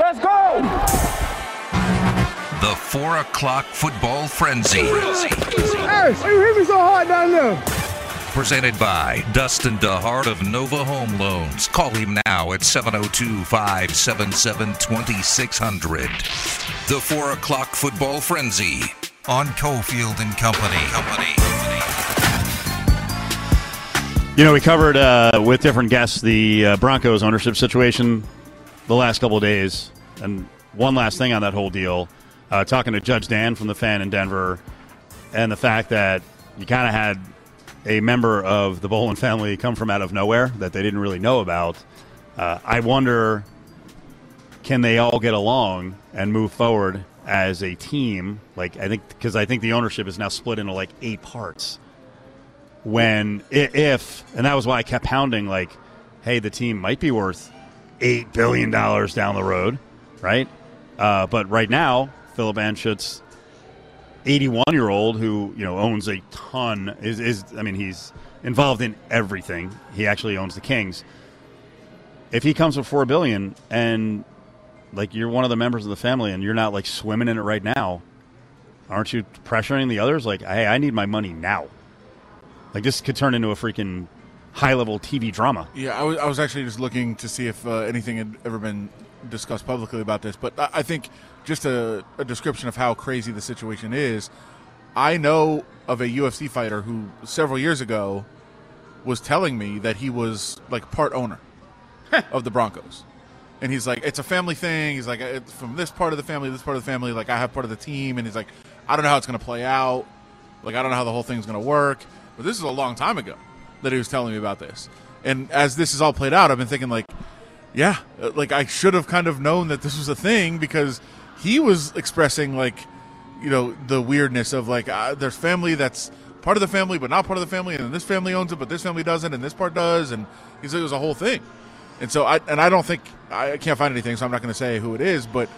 Let's go! The 4 o'clock football frenzy. Hey, you hit me so hard down there. Presented by Dustin DeHart of Nova Home Loans. Call him now at 702 577 2600. The 4 o'clock football frenzy on Cofield and Company. Company. You know, we covered uh, with different guests the uh, Broncos ownership situation the last couple days. And one last thing on that whole deal uh, talking to Judge Dan from the fan in Denver, and the fact that you kind of had a member of the Bowlen family come from out of nowhere that they didn't really know about. Uh, I wonder can they all get along and move forward as a team? Like, I think, because I think the ownership is now split into like eight parts when if and that was why I kept pounding like, hey, the team might be worth eight billion dollars down the road, right? Uh, but right now, Philip Anschutz, eighty-one year old who you know owns a ton is is I mean he's involved in everything. He actually owns the Kings. If he comes with four billion and like you're one of the members of the family and you're not like swimming in it right now, aren't you pressuring the others? Like, hey, I need my money now. Like this could turn into a freaking high level TV drama. Yeah, I was, I was actually just looking to see if uh, anything had ever been discussed publicly about this, but I, I think just a, a description of how crazy the situation is. I know of a UFC fighter who several years ago was telling me that he was like part owner of the Broncos. And he's like, it's a family thing. He's like, it's from this part of the family, this part of the family. Like, I have part of the team. And he's like, I don't know how it's going to play out. Like, I don't know how the whole thing's going to work. But this is a long time ago that he was telling me about this. And as this is all played out, I've been thinking, like, yeah, uh, like I should have kind of known that this was a thing because he was expressing, like, you know, the weirdness of, like, uh, there's family that's part of the family, but not part of the family. And this family owns it, but this family doesn't. And this part does. And he said it was a whole thing. And so I, and I don't think, I can't find anything, so I'm not going to say who it is, but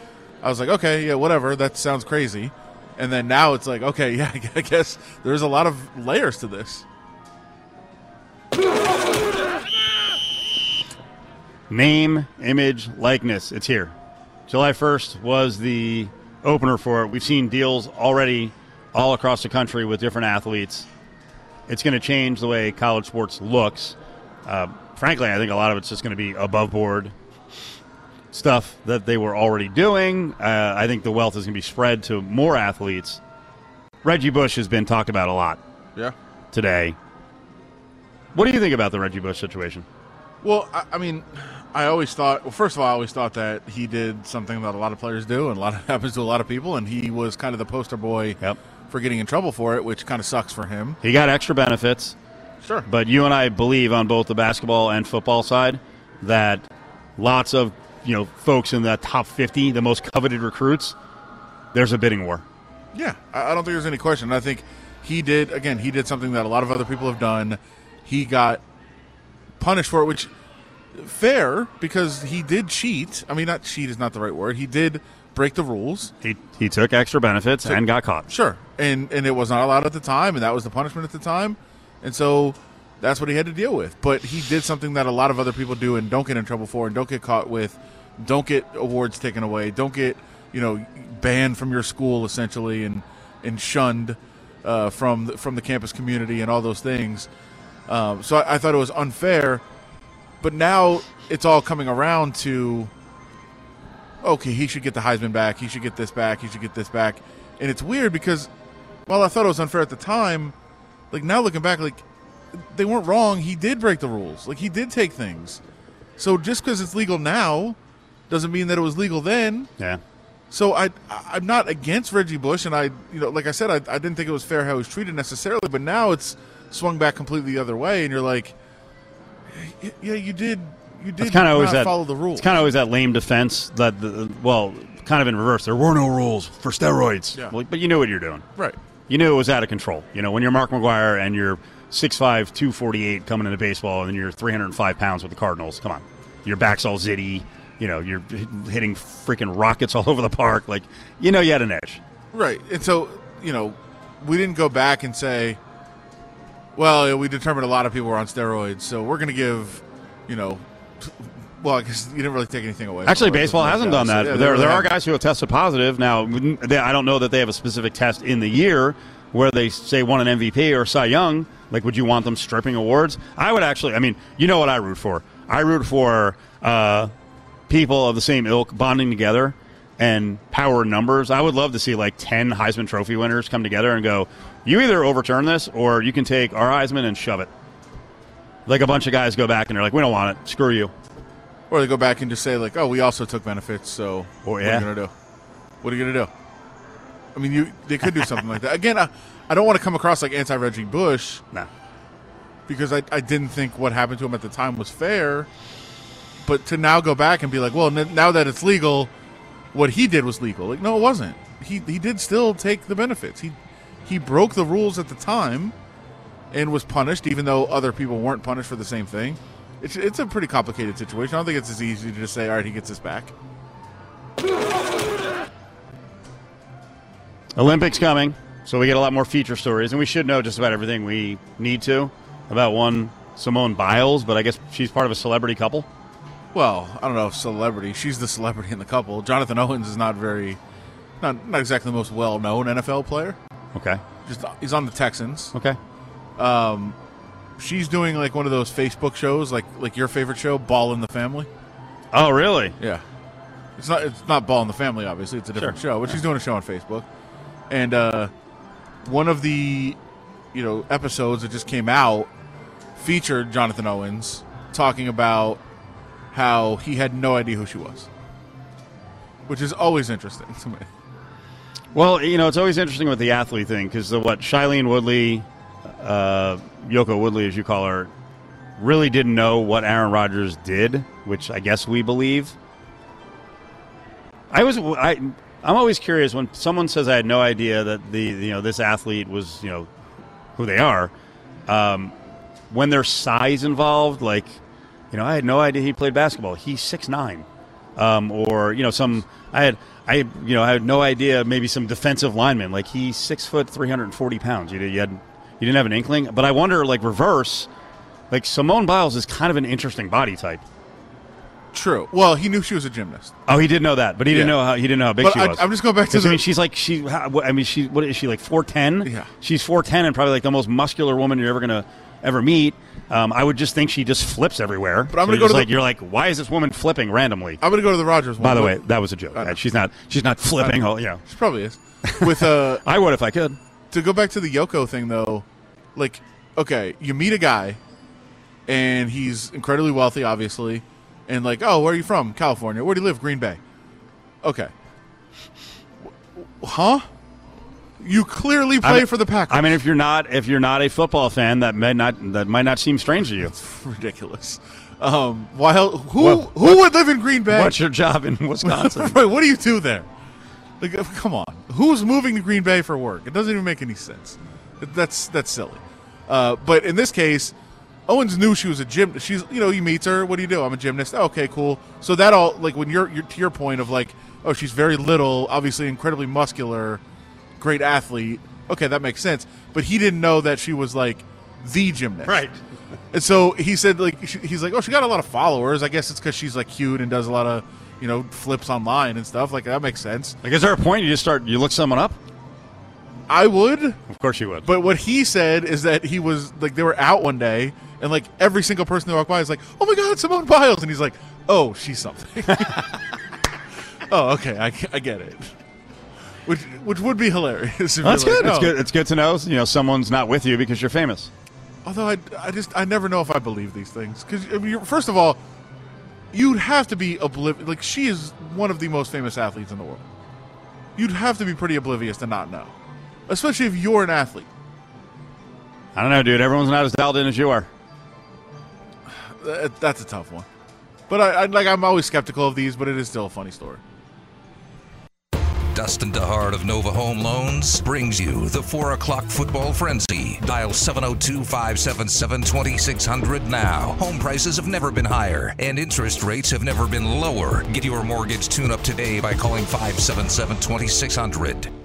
I was like, okay, yeah, whatever. That sounds crazy. And then now it's like, okay, yeah, I guess there's a lot of layers to this. Name, image, likeness. It's here. July 1st was the opener for it. We've seen deals already all across the country with different athletes. It's going to change the way college sports looks. Uh, frankly, I think a lot of it's just going to be above board stuff that they were already doing. Uh, I think the wealth is going to be spread to more athletes. Reggie Bush has been talked about a lot Yeah. today. What do you think about the Reggie Bush situation? Well, I, I mean, I always thought. Well, first of all, I always thought that he did something that a lot of players do, and a lot of, happens to a lot of people, and he was kind of the poster boy Yep. for getting in trouble for it, which kind of sucks for him. He got extra benefits. Sure. But you and I believe on both the basketball and football side that lots of you know folks in the top fifty, the most coveted recruits, there's a bidding war. Yeah, I I don't think there's any question. I think he did again. He did something that a lot of other people have done. He got punished for it, which fair because he did cheat. I mean, not cheat is not the right word. He did break the rules. He he took extra benefits and got caught. Sure, and and it was not allowed at the time, and that was the punishment at the time, and so that's what he had to deal with. But he did something that a lot of other people do and don't get in trouble for, and don't get caught with, don't get awards taken away, don't get you know banned from your school essentially, and and shunned uh, from the, from the campus community and all those things. Um, so I, I thought it was unfair, but now it's all coming around to okay, he should get the Heisman back. He should get this back. He should get this back. And it's weird because while I thought it was unfair at the time, like now looking back, like they weren't wrong. He did break the rules. Like he did take things. So just because it's legal now doesn't mean that it was legal then. Yeah. So I I'm not against Reggie Bush, and I you know like I said I, I didn't think it was fair how he was treated necessarily, but now it's swung back completely the other way, and you're like, "Y- yeah, you did you did It's kind of always that follow the rules. It's kind of always that lame defense that the, well, kind of in reverse. There were no rules for steroids. Yeah. Well, but you knew what you're doing. right. You knew it was out of control. You know, when you're Mark McGwire and you're 6'5", 248 coming into baseball, and then you're 305 pounds with the Cardinals. Come on, your back's all zitty. You know, you're hitting freaking rockets all over the park. Like, you know, you had an edge. Right. And so, you know, we didn't go back and say, well, we determined a lot of people were on steroids, so we're going to give, you know, Well, I guess you didn't really take anything away. Actually, baseball hasn't done that. Yeah, there, there are guys who have tested positive. Now, they, I don't know that they have a specific test in the year where they say won an MVP or Cy Young. Like, would you want them stripping awards? I would actually. I mean, you know what I root for? I root for uh, people of the same ilk bonding together and power numbers. I would love to see like ten Heisman Trophy winners come together and go, "You either overturn this, or you can take our Heisman and shove it." Like a bunch of guys go back and they're like, "We don't want it. Screw you." Or they go back and just say like, "Oh, we also took benefits, so Oh, what are you gonna do? What are you gonna do?" I mean, you they could do something like that. Again, I, I don't want to come across like anti Reggie Bush No. because I, I didn't think what happened to him at the time was fair. But to now go back and be like, well, n- now that it's legal, what he did was legal. Like, no, it wasn't. He he did still take the benefits. He he broke the rules at the time and was punished, even though other people weren't punished for the same thing. It's it's a pretty complicated situation. I don't think it's as easy to just say, all right, he gets this back. Olympics coming, so we get a lot more feature stories, and we should know just about everything we need to about one Simone Biles, but I guess she's part of a celebrity couple. Well, I don't know if celebrity. She's the celebrity in the couple. Jonathan Owens is not very, not not exactly the most well known NFL player. Okay. Just he's on the Texans. Okay. She's doing like one of those Facebook shows, like like your favorite show, Ball in the Family. Oh, really? Yeah, it's not it's not Ball in the Family. Obviously, it's a different Sure. show. But she's doing a show on Facebook, and uh, one of the you know episodes that just came out featured Jonathan Owens talking about how he had no idea who she was, which is always interesting to me. Well, you know, it's always interesting with the athlete thing because the what Shailene Woodley, uh, Yoko Woodley, as you call her, really didn't know what Aaron Rodgers did, which I guess we believe. I was I I'm always curious when someone says I had no idea that the you know this athlete was you know who they are. Um, when there's size involved, like you know, I had no idea he played basketball. He's six nine, um, or you know, some I had I you know I had no idea maybe some defensive lineman like he's six foot three hundred and forty pounds. You did, you had you didn't have an inkling, but I wonder like reverse, like Simone Biles is kind of an interesting body type. True. Well, he knew she was a gymnast. Oh, he did know that, but he didn't Yeah. know how he didn't know how big But she I, was. I'm just going back to. the. I mean, she's like she. what- I mean, she. What is she like? Four ten. Yeah. She's four ten and probably like the most muscular woman you're ever gonna ever meet. Um, I would just think she just flips everywhere. But I'm gonna go just to the- like you're like, why is this woman flipping randomly? I'm going to go to the Rodgers one. By the way, that was a joke. She's not. She's not flipping. Oh, yeah, she probably is. With uh, I would if I could. to go back to the Yoko thing though, like, okay, you meet a guy, and he's incredibly wealthy, obviously, and like, oh, where are you from? California. Where do you live? Green Bay. Okay. Huh? You clearly play mean- for the Packers. I mean, if you're not if you're not a football fan, that may not that might not seem strange to you. ridiculous. Um, hell- Who What- who would live in Green Bay? What's your job in Wisconsin? right, what do you do there? Like, uh, come on, who's moving to Green Bay for work? It doesn't even make any sense. That's that's silly. Uh, but in this case, Owens knew she was a gym. She's you know he meets her. What do you do? I'm a gymnast. Oh, okay, cool. So that all like when you're, you're to your point of like, oh, she's very little, obviously incredibly muscular, great athlete. Okay, that makes sense. But he didn't know that she was like the gymnast, right. and so he said, like, she, he's like, oh, she got a lot of followers. I guess it's because she's like cute and does a lot of, you know, flips online and stuff. Like that makes sense. Like, is there a point you just start you look someone up? I would, Of course you would. but what he said is that he was like, they were out one day, and like every single person they walked by is like, oh my god, Simone Biles, and he's like, oh, she's something. oh, okay, I, I get it. Which which would be hilarious. That's good. like, It's oh. good. It's good to know. You know, someone's not with you because you're famous. Although I, I just I never know if I believe these things because I mean, first of all, you'd have to be oblivious. Like she is one of the most famous athletes in the world. You'd have to be pretty oblivious to not know, especially if you're an athlete. I don't know, dude. Everyone's not as dialed in as you are. That's a tough one. But I, I like I'm always skeptical of these, but it is still a funny story. Dustin DeHart of Nova Home Loans brings you the 4 o'clock football frenzy. Dial 702 577 2600 now. Home prices have never been higher, and interest rates have never been lower. Get your mortgage tune up today by calling 577 2600.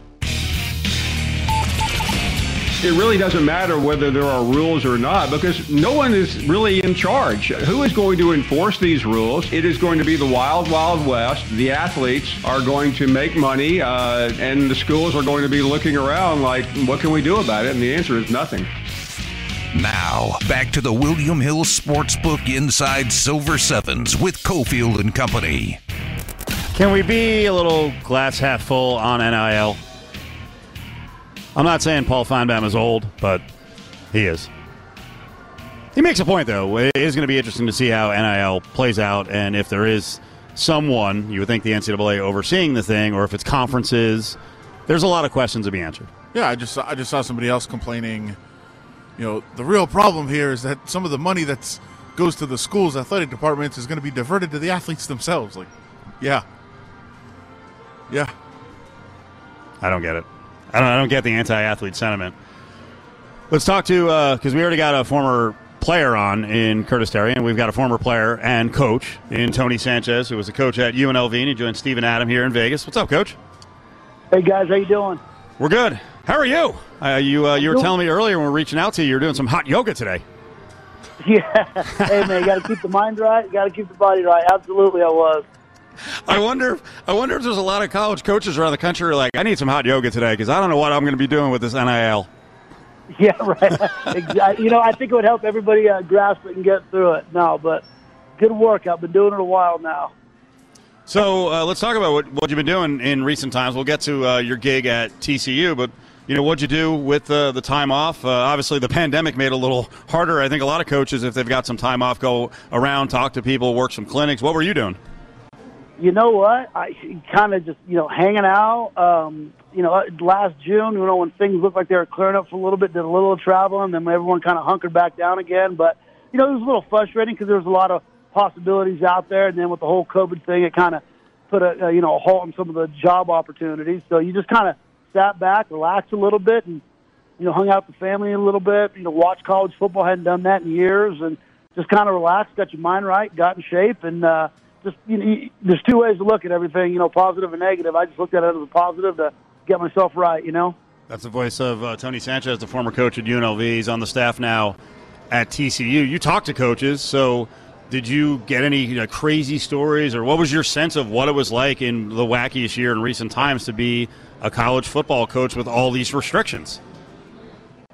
It really doesn't matter whether there are rules or not because no one is really in charge. Who is going to enforce these rules? It is going to be the wild, wild west. The athletes are going to make money, uh, and the schools are going to be looking around like, what can we do about it? And the answer is nothing. Now, back to the William Hill Sportsbook Inside Silver Sevens with Cofield and Company. Can we be a little glass half full on NIL? I'm not saying Paul Finebaum is old, but he is. He makes a point, though. It is going to be interesting to see how NIL plays out, and if there is someone, you would think the NCAA overseeing the thing, or if it's conferences. There's a lot of questions to be answered. Yeah, I just I just saw somebody else complaining. You know, the real problem here is that some of the money that goes to the schools' athletic departments is going to be diverted to the athletes themselves. Like, yeah, yeah. I don't get it. I don't. I don't get the anti-athlete sentiment. Let's talk to because we already got a former player on in Curtis Terry, and we've got a former player and coach in Tony Sanchez, who was a coach at UNLV, and he joined Stephen Adam here in Vegas. What's up, Coach? Hey guys, how you doing? We're good. How are you? Uh, you uh, you were telling me earlier when we were reaching out to you, you're doing some hot yoga today. Yeah. hey man, you got to keep the mind right. You got to keep the body right. Absolutely, I was. I wonder. I wonder if there's a lot of college coaches around the country who are like, I need some hot yoga today because I don't know what I'm going to be doing with this NIL. Yeah, right. exactly. You know, I think it would help everybody uh, grasp it and get through it. No, but good work. I've been doing it a while now. So uh, let's talk about what, what you've been doing in recent times. We'll get to uh, your gig at TCU, but you know what'd you do with uh, the time off? Uh, obviously, the pandemic made it a little harder. I think a lot of coaches, if they've got some time off, go around, talk to people, work some clinics. What were you doing? You know what? I kind of just you know hanging out. Um, you know, last June, you know, when things looked like they were clearing up for a little bit, did a little traveling, then everyone kind of hunkered back down again. But you know, it was a little frustrating because there was a lot of possibilities out there, and then with the whole COVID thing, it kind of put a, a you know a halt on some of the job opportunities. So you just kind of sat back, relaxed a little bit, and you know hung out with the family a little bit. You know, watched college football. Hadn't done that in years, and just kind of relaxed, got your mind right, got in shape, and uh, just you know, there's two ways to look at everything. You know, positive and negative. I just looked at it as a positive to get myself right. You know. That's the voice of uh, Tony Sanchez, the former coach at UNLV. He's on the staff now at TCU. You talk to coaches, so did you get any you know, crazy stories, or what was your sense of what it was like in the wackiest year in recent times to be a college football coach with all these restrictions?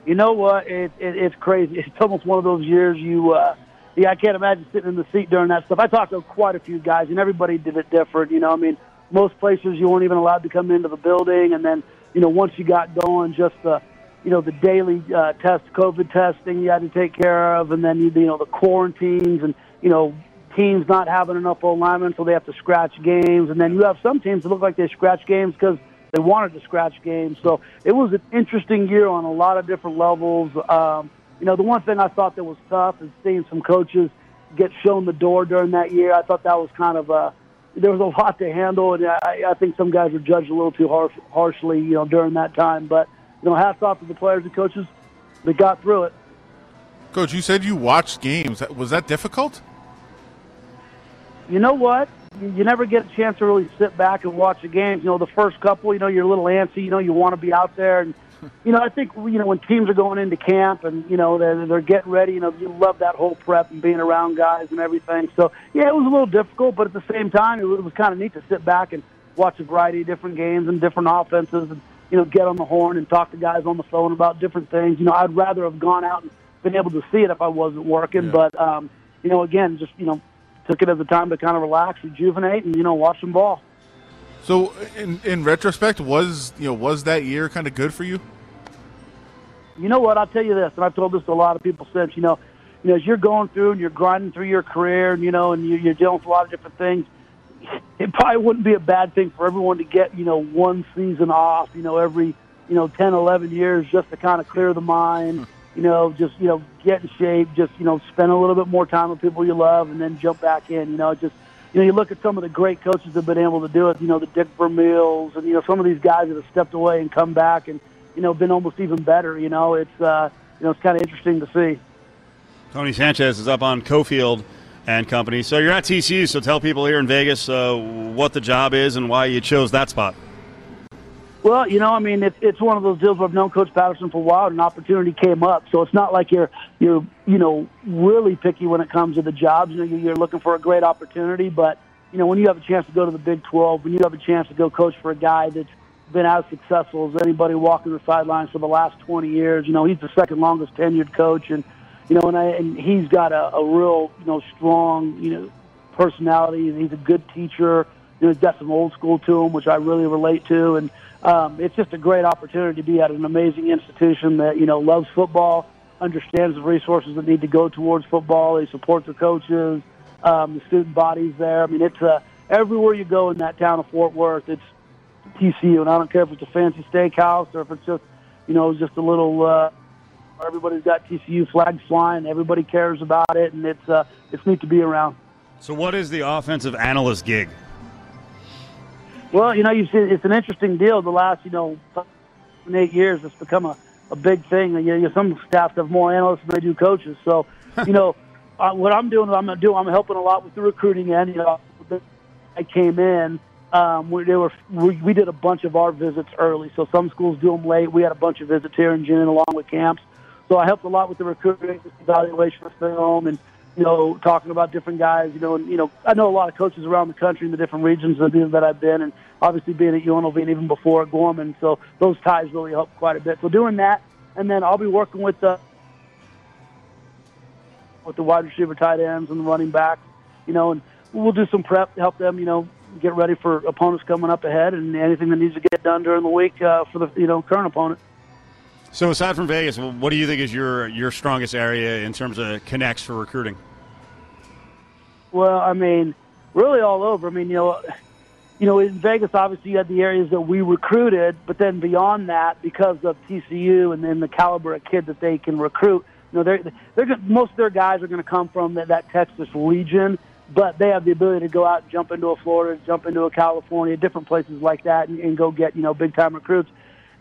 You know what? It, it, it's crazy. It's almost one of those years you. Uh, yeah, I can't imagine sitting in the seat during that stuff. I talked to quite a few guys, and everybody did it different. You know, I mean, most places you weren't even allowed to come into the building, and then you know once you got going, just the you know the daily uh, test, COVID testing you had to take care of, and then you, know the quarantines and you know, teams not having enough O linemen, so they have to scratch games. And then you have some teams that look like they scratch games because they wanted to scratch games. So it was an interesting year on a lot of different levels. Um, you know, the one thing I thought that was tough is seeing some coaches get shown the door during that year. I thought that was kind of a there was a lot to handle, and I, I think some guys were judged a little too harsh, harshly, you know, during that time. But you know, hats off to the players and coaches that got through it. Coach, you said you watched games. Was that difficult? you know what? You never get a chance to really sit back and watch the games. You know, the first couple, you know, you're a little antsy. You know, you want to be out there, and you know, I think you know when teams are going into camp and you know they're they're getting ready. You know, you love that whole prep and being around guys and everything. So yeah, it was a little difficult, but at the same time, it was, it was kind of neat to sit back and watch a variety of different games and different offenses, and you know, get on the horn and talk to guys on the phone about different things. You know, I'd rather have gone out and been able to see it if I wasn't working, yeah. but um, you know, again, just you know took it as a time to kind of relax, rejuvenate, and you know watch some ball. So, in in retrospect, was you know was that year kind of good for you? You know what? I'll tell you this, and I've told this to a lot of people since. You know, you know, as you're going through and you're grinding through your career, and you know, and you're dealing with a lot of different things. It probably wouldn't be a bad thing for everyone to get you know one season off, you know, every you know 10, 11 years, just to kind of clear the mind you know, just you know, get in shape, just you know, spend a little bit more time with people you love, and then jump back in. You know, just you know, you look at some of the great coaches that have been able to do it. You know, the Dick Vermeils, and you know, some of these guys that have stepped away and come back, and you know, been almost even better. You know, it's uh, you know, it's kind of interesting to see. Tony Sanchez is up on Cofield and company. So you're at TCU. So tell people here in Vegas uh, what the job is and why you chose that spot. Well, you know, I mean, it's it's one of those deals where I've known Coach Patterson for a while, and an opportunity came up. So it's not like you're you're you know really picky when it comes to the jobs. You know, you're looking for a great opportunity, but you know, when you have a chance to go to the Big 12, when you have a chance to go coach for a guy that's been as successful as anybody walking the sidelines for the last 20 years, you know, he's the second longest tenured coach, and you know, and I, and he's got a, a real you know strong you know personality, and he's a good teacher. You know, he's got some old school to him, which I really relate to, and um, it's just a great opportunity to be at an amazing institution that you know loves football, understands the resources that need to go towards football. They support the coaches, um, the student bodies there. I mean, it's uh, everywhere you go in that town of Fort Worth, it's TCU, and I don't care if it's a fancy steakhouse or if it's just you know just a little. Uh, everybody's got TCU flags flying. Everybody cares about it, and it's uh, it's neat to be around. So, what is the offensive analyst gig? Well, you know, you see, it's an interesting deal. The last, you know, eight years, it's become a, a big thing. You know, some staffs have more analysts than they do coaches. So, you know, uh, what I'm doing, I'm doing, I'm helping a lot with the recruiting end. You know, I came in. Um, we, they were, we, we did a bunch of our visits early, so some schools do them late. We had a bunch of visits here in June along with camps. So I helped a lot with the recruiting, evaluation of film, and you know, talking about different guys, you know, and, you know, I know a lot of coaches around the country in the different regions that, I've been, and obviously being at UNLV and even before at Gorman, so those ties really help quite a bit. So doing that, and then I'll be working with the with the wide receiver tight ends and the running backs, you know, and we'll do some prep to help them, you know, get ready for opponents coming up ahead and anything that needs to get done during the week uh, for the, you know, current opponent. So aside from Vegas, what do you think is your your strongest area in terms of connects for recruiting? Well, I mean, really all over. I mean, you know, you know, in Vegas, obviously you had the areas that we recruited, but then beyond that, because of TCU and then the caliber of kid that they can recruit, you know, they're they're most of their guys are going to come from that, that Texas region, but they have the ability to go out and jump into a Florida, jump into a California, different places like that, and, and go get you know big time recruits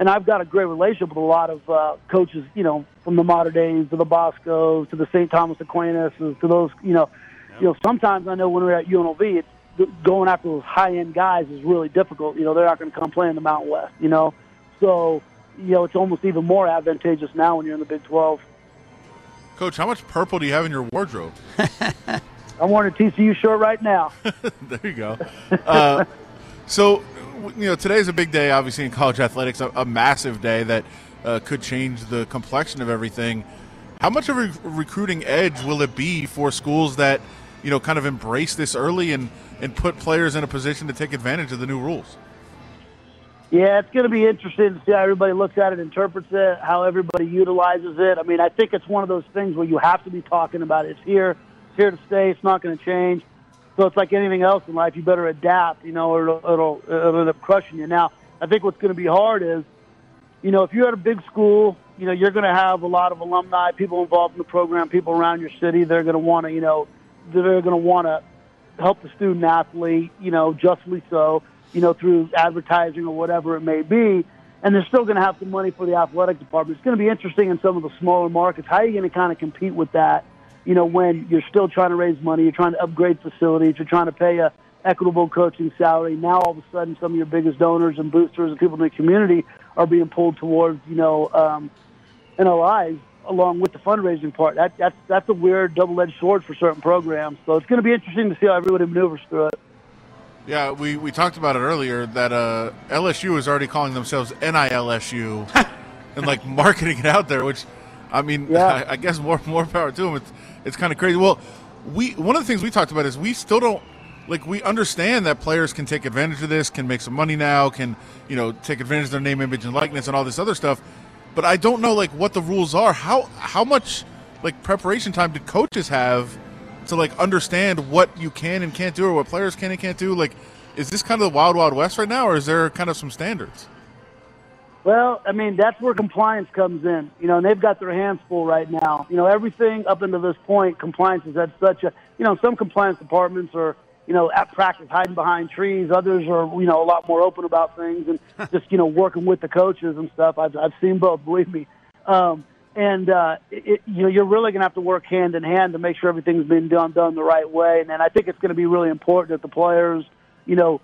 and I've got a great relationship with a lot of uh, coaches, you know, from the Mater Deis to the Boscos to the St. Thomas Aquinas to those, you know, yep. you know. Sometimes I know when we're at UNLV, it's going after those high end guys is really difficult. You know, they're not going to come play in the Mountain West. You know, so you know it's almost even more advantageous now when you're in the Big 12. Coach, how much purple do you have in your wardrobe? I'm wearing a TCU shirt right now. there you go. Uh, so you know, today's a big day, obviously, in college athletics, a, a massive day that uh, could change the complexion of everything. How much of a recruiting edge will it be for schools that, you know, kind of embrace this early and, and put players in a position to take advantage of the new rules? Yeah, it's going to be interesting to see how everybody looks at it, interprets it, how everybody utilizes it. I mean, I think it's one of those things where you have to be talking about it. It's here, it's here to stay. It's not going to change. So it's like anything else in life. You better adapt, you know, or it'll, it'll, it'll end up crushing you. Now, I think what's going to be hard is, you know, if you're at a big school, you know, you're going to have a lot of alumni, people involved in the program, people around your city. They're going to want to, you know, they're going to want to help the student athlete, you know, justly so, you know, through advertising or whatever it may be. And they're still going to have some money for the athletic department. It's going to be interesting in some of the smaller markets. How are you going to kind of compete with that? You know, when you're still trying to raise money, you're trying to upgrade facilities, you're trying to pay a equitable coaching salary. Now all of a sudden, some of your biggest donors and boosters and people in the community are being pulled towards, you know, um, NLIs along with the fundraising part. That, that's that's a weird double-edged sword for certain programs. So it's going to be interesting to see how everybody maneuvers through it. Yeah, we, we talked about it earlier that uh, LSU is already calling themselves NILSU and like marketing it out there, which I mean, yeah. I, I, guess more more power to them. It's it's kind of crazy. Well, we one of the things we talked about is we still don't like we understand that players can take advantage of this, can make some money now, can you know take advantage of their name, image, and likeness, and all this other stuff. But I don't know like what the rules are. How how much like preparation time did coaches have to like understand what you can and can't do, or what players can and can't do? Like, is this kind of the wild wild west right now, or is there kind of some standards? Well, I mean, that's where compliance comes in. You know, and they've got their hands full right now. You know, everything up until this point, compliance is at such a, you know, some compliance departments are, you know, at practice hiding behind trees. Others are, you know, a lot more open about things and just, you know, working with the coaches and stuff. I've, I've seen both, believe me. Um, and, uh, it, you know, you're really going to have to work hand in hand to make sure everything's being done, done the right way. And then I think it's going to be really important that the players, you know,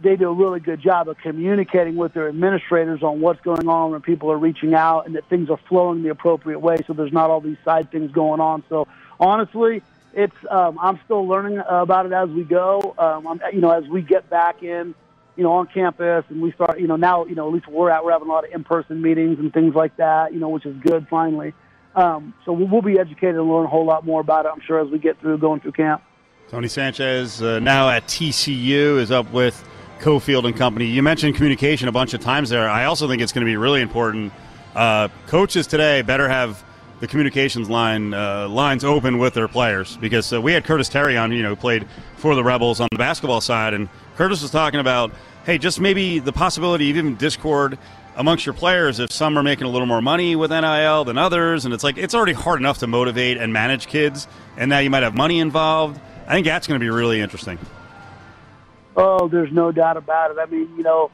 they do a really good job of communicating with their administrators on what's going on when people are reaching out and that things are flowing the appropriate way so there's not all these side things going on. So honestly, it's um, I'm still learning about it as we go. Um, I'm, you know, as we get back in, you know, on campus and we start, you know, now, you know, at least we're out, we're having a lot of in-person meetings and things like that, you know, which is good finally. Um, so we'll, we'll be educated and learn a whole lot more about it, I'm sure, as we get through going through camp. Tony Sanchez, uh, now at TCU, is up with Cofield and company. You mentioned communication a bunch of times there. I also think it's going to be really important. Uh, coaches today better have the communications line uh, lines open with their players because uh, we had Curtis Terry on, you know, played for the Rebels on the basketball side, and Curtis was talking about, hey, just maybe the possibility of even discord amongst your players if some are making a little more money with NIL than others, and it's like it's already hard enough to motivate and manage kids, and now you might have money involved. I think that's going to be really interesting. Oh, there's no doubt about it. I mean, you know,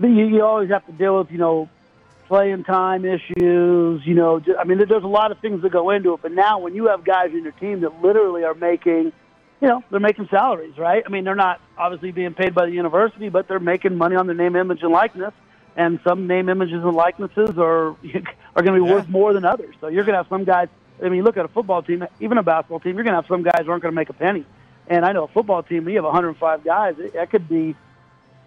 you, you always have to deal with, you know, playing time issues. You know, I mean, there's a lot of things that go into it. But now, when you have guys in your team that literally are making, you know, they're making salaries, right? I mean, they're not obviously being paid by the university, but they're making money on their name, image, and likeness. And some name, images, and likenesses are are going to be yeah. worth more than others. So you're going to have some guys. I mean, look at a football team, even a basketball team. You're going to have some guys who aren't going to make a penny. And I know a football team, you have 105 guys. That could be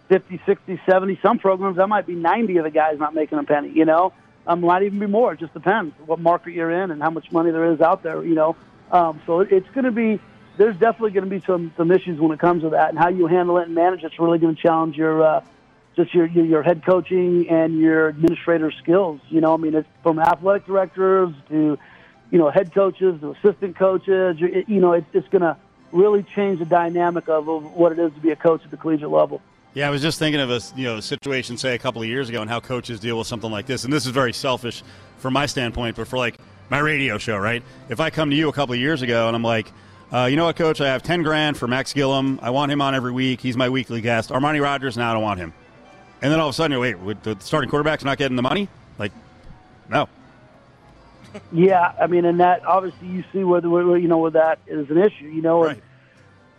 50, 60, 70. Some programs, that might be 90 of the guys not making a penny, you know? Um, might even be more. It just depends what market you're in and how much money there is out there, you know? Um, so it's going to be, there's definitely going to be some, some issues when it comes to that. And how you handle it and manage it's really going to challenge your, uh, just your, your, your head coaching and your administrator skills. You know, I mean, it's from athletic directors to, you know, head coaches to assistant coaches. You, you know, it's, it's going to, really change the dynamic of, of what it is to be a coach at the collegiate level. Yeah, I was just thinking of a you know situation, say a couple of years ago, and how coaches deal with something like this. And this is very selfish from my standpoint, but for like my radio show, right? If I come to you a couple of years ago and I'm like, uh, you know what, coach, I have ten grand for Max Gilliam. I want him on every week. He's my weekly guest. Armani Rogers, now I don't want him. And then all of a sudden, wait, the starting quarterback's not getting the money? Like, no. Yeah, I mean, and that obviously you see where the where, you know where that is an issue. You know, right. and,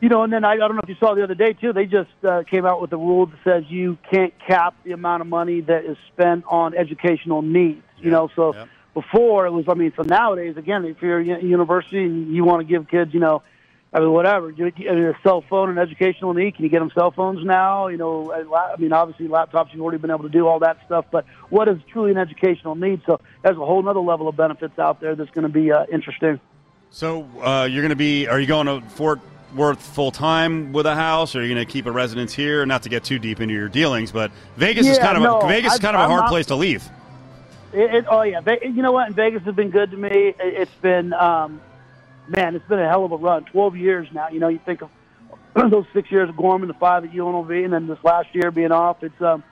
you know, and then I, I don't know if you saw the other day too. They just uh, came out with a rule that says you can't cap the amount of money that is spent on educational needs. You know, so yep. before it was. I mean, so nowadays, again, if you're a university and you want to give kids, you know, I mean, whatever, you, you, a cell phone and educational need. Can you get them cell phones now? You know, I mean, obviously laptops you've already been able to do all that stuff, but what is truly an educational need? So there's a whole other level of benefits out there that's going to be uh, interesting. So uh, you're going to be? Are you going to Fort Worth full time with a house, or are you going to keep a residence here? Not to get too deep into your dealings, but Vegas yeah, is kind of no, a, Vegas I, is kind of I'm a hard not, place to leave. It, it, oh yeah, you know what? Vegas has been good to me. It, it's been, um, man, it's been a hell of a run. Twelve years now. You know, you think of those six years of Gorman, the five at UNLV, and then this last year being off. It's um,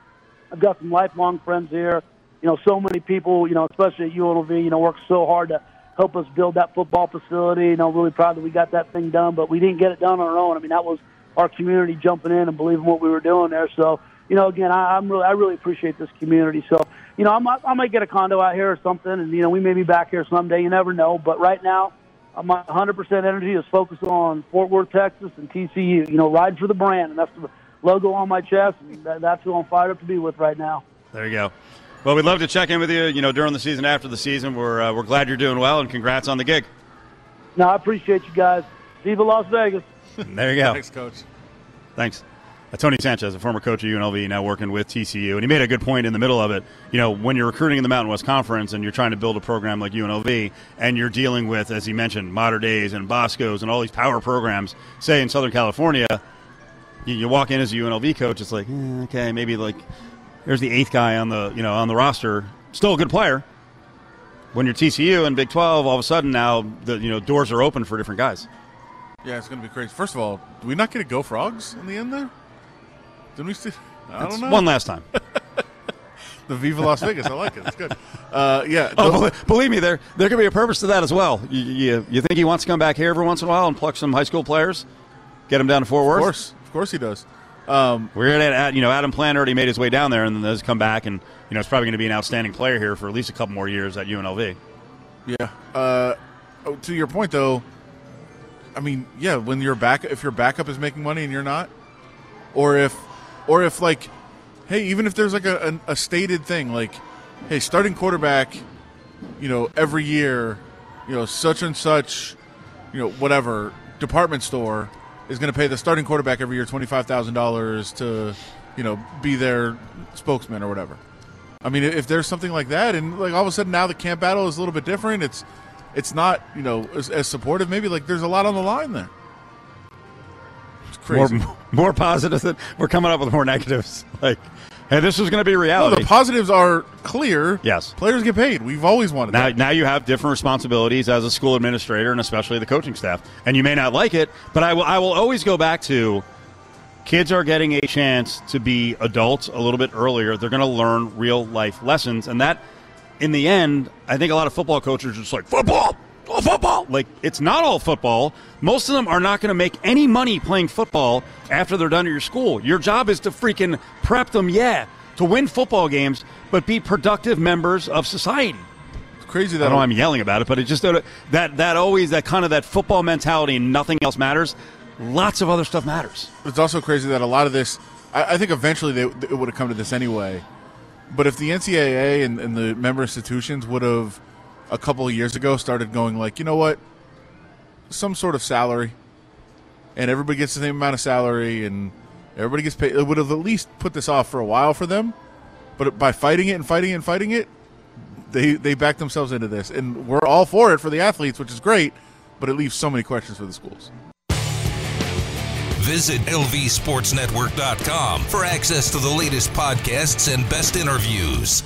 I've got some lifelong friends here. You know, so many people. You know, especially at UNLV. You know, work so hard to help us build that football facility. You know, really proud that we got that thing done, but we didn't get it done on our own. I mean, that was our community jumping in and believing what we were doing there. So, you know, again, I, I'm really, I really appreciate this community. So, you know, I'm, I might get a condo out here or something, and you know, we may be back here someday. You never know. But right now, my 100% energy is focused on Fort Worth, Texas, and TCU. You know, ride for the brand, and that's the logo on my chest, and that's who I'm fired up to be with right now. There you go. Well, we'd love to check in with you, you know, during the season, after the season. We're, uh, we're glad you're doing well, and congrats on the gig. No, I appreciate you guys. Viva Las Vegas. there you go. Thanks, Coach. Thanks. Uh, Tony Sanchez, a former coach at UNLV, now working with TCU, and he made a good point in the middle of it. You know, when you're recruiting in the Mountain West Conference and you're trying to build a program like UNLV, and you're dealing with, as he mentioned, Mater Deis and Boscos and all these power programs, say in Southern California, you, you walk in as a UNLV coach, it's like, eh, okay, maybe like there's the eighth guy on the you know on the roster, still a good player. When you're TCU and Big 12, all of a sudden now the you know doors are open for different guys. Yeah, it's going to be crazy. First of all, do we not get to go frogs in the end there? Didn't we see? I don't know. One last time. the Viva Las Vegas. I like it. It's good. Uh, yeah. Oh, those- believe me, there there could be a purpose to that as well. You, you, you think he wants to come back here every once in a while and pluck some high school players, get them down to Fort Worth? of course, of course he does. Um, We're at, at you know Adam Plant already made his way down there and then has come back and you know it's probably going to be an outstanding player here for at least a couple more years at UNLV. Yeah. Uh, oh, to your point, though, I mean, yeah, when your back, if your backup is making money and you're not, or if or if like, hey, even if there's like a, a, a stated thing like, hey, starting quarterback, you know, every year, you know, such and such, you know, whatever department store is going to pay the starting quarterback every year twenty five thousand dollars to, you know, be their spokesman or whatever. I mean, if there's something like that, and like all of a sudden now the camp battle is a little bit different, it's it's not you know as, as supportive. Maybe like there's a lot on the line there. Crazy. More, more positives. Than, we're coming up with more negatives. Like, hey, this is going to be No, reality. the positives are clear. Yes. players get paid. We've always wanted Now, that. now you have different responsibilities as a school administrator and especially the coaching staff. And you may not like it, but I will, I will always go back to kids are getting a chance to be adults a little bit earlier. They're going to learn real life lessons. And that, in the end, I think a lot of football coaches are just like, football, all football. Like, it's not all football. Most of them are not going to make any money playing football after they're done at your school. Your job is to freaking prep them, yeah, to win football games, but be productive members of society. It's crazy I that don't know I'm yelling about it, but it just uh, that that always that kind of that football mentality and nothing else matters. Lots of other stuff matters. It's also crazy that a lot of this. I, I think eventually they, it would have come to this anyway. But if the NCAA and, and the member institutions would have a couple of years ago started going like, you know what, some sort of salary, and everybody gets the same amount of salary, and everybody gets paid, it would have at least put this off for a while for them. But by fighting it and fighting it and fighting it, they they back themselves into this, and we're all for it for the athletes, which is great. But it leaves so many questions for the schools. Visit lvsportsnetwork.com for access to the latest podcasts and best interviews.